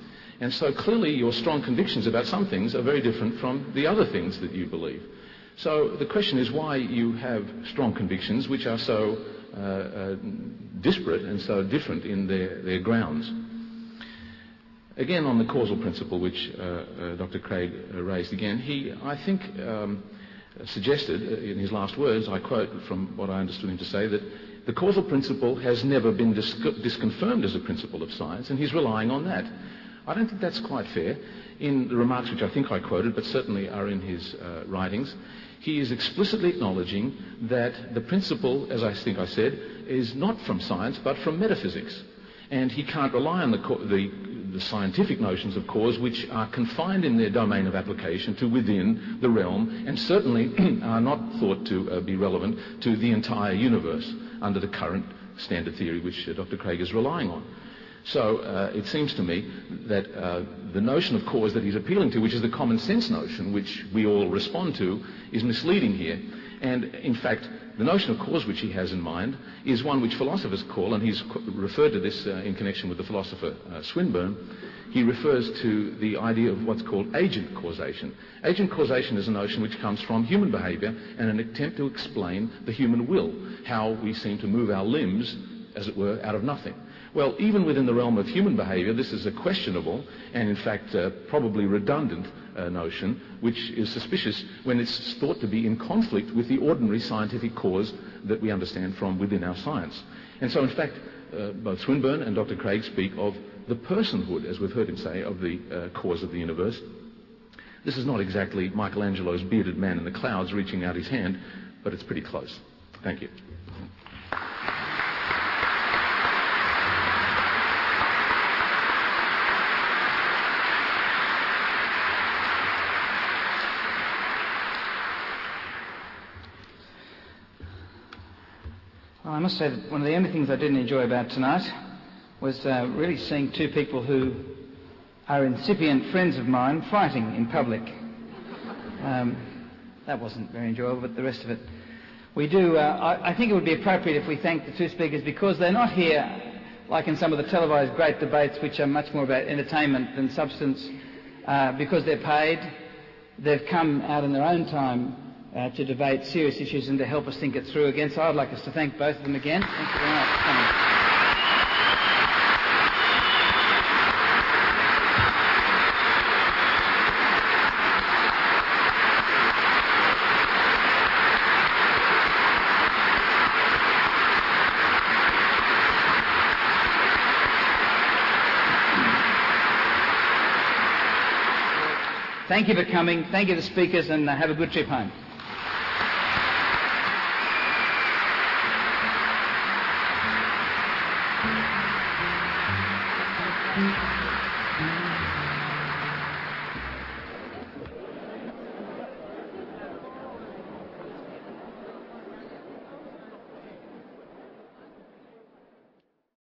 And so clearly your strong convictions about some things are very different from the other things that you believe. So the question is why you have strong convictions which are so uh, uh, disparate and so different in their, their grounds. Again, on the causal principle, which uh, uh Dr. Craig uh, raised again, he, I think, um, suggested in his last words, I quote from what I understood him to say, that the causal principle has never been dis- disconfirmed as a principle of science, and he's relying on that. I don't think that's quite fair. In the remarks which I think I quoted, but certainly are in his uh, writings, he is explicitly acknowledging that the principle, as I think I said, is not from science but from metaphysics. And he can't rely on the, the, the, scientific notions of cause, which are confined in their domain of application to within the realm and certainly are not thought to uh, be relevant to the entire universe under the current standard theory which uh, Dr. Craig is relying on. So uh, it seems to me that uh, the notion of cause that he's appealing to, which is the common sense notion which we all respond to, is misleading here. And in fact, the notion of cause which he has in mind is one which philosophers call, and he's referred to this uh, in connection with the philosopher uh, Swinburne, he refers to the idea of what's called agent causation. Agent causation is a notion which comes from human behavior and an attempt to explain the human will, how we seem to move our limbs, as it were, out of nothing. Well, even within the realm of human behavior, this is a questionable and, in fact, uh, probably redundant uh, notion, which is suspicious when it's thought to be in conflict with the ordinary scientific cause that we understand from within our science. And so, in fact, uh, both Swinburne and Dr. Craig speak of the personhood, as we've heard him say, of the uh, cause of the universe. This is not exactly Michelangelo's bearded man in the clouds reaching out his hand, but it's pretty close. Thank you. Well, I must say that one of the only things I didn't enjoy about tonight was uh, really seeing two people who are incipient friends of mine fighting in public. Um, that wasn't very enjoyable, but the rest of it. We do, uh, I, I, think it would be appropriate if we thank the two speakers because they're not here like in some of the televised great debates, which are much more about entertainment than substance, uh, because they're paid. They've come out in their own time uh, to debate serious issues and to help us think it through again. So I'd like us to thank both of them again. Thank you very much Thank you for coming. Thank you to the speakers, and uh, have a good trip home.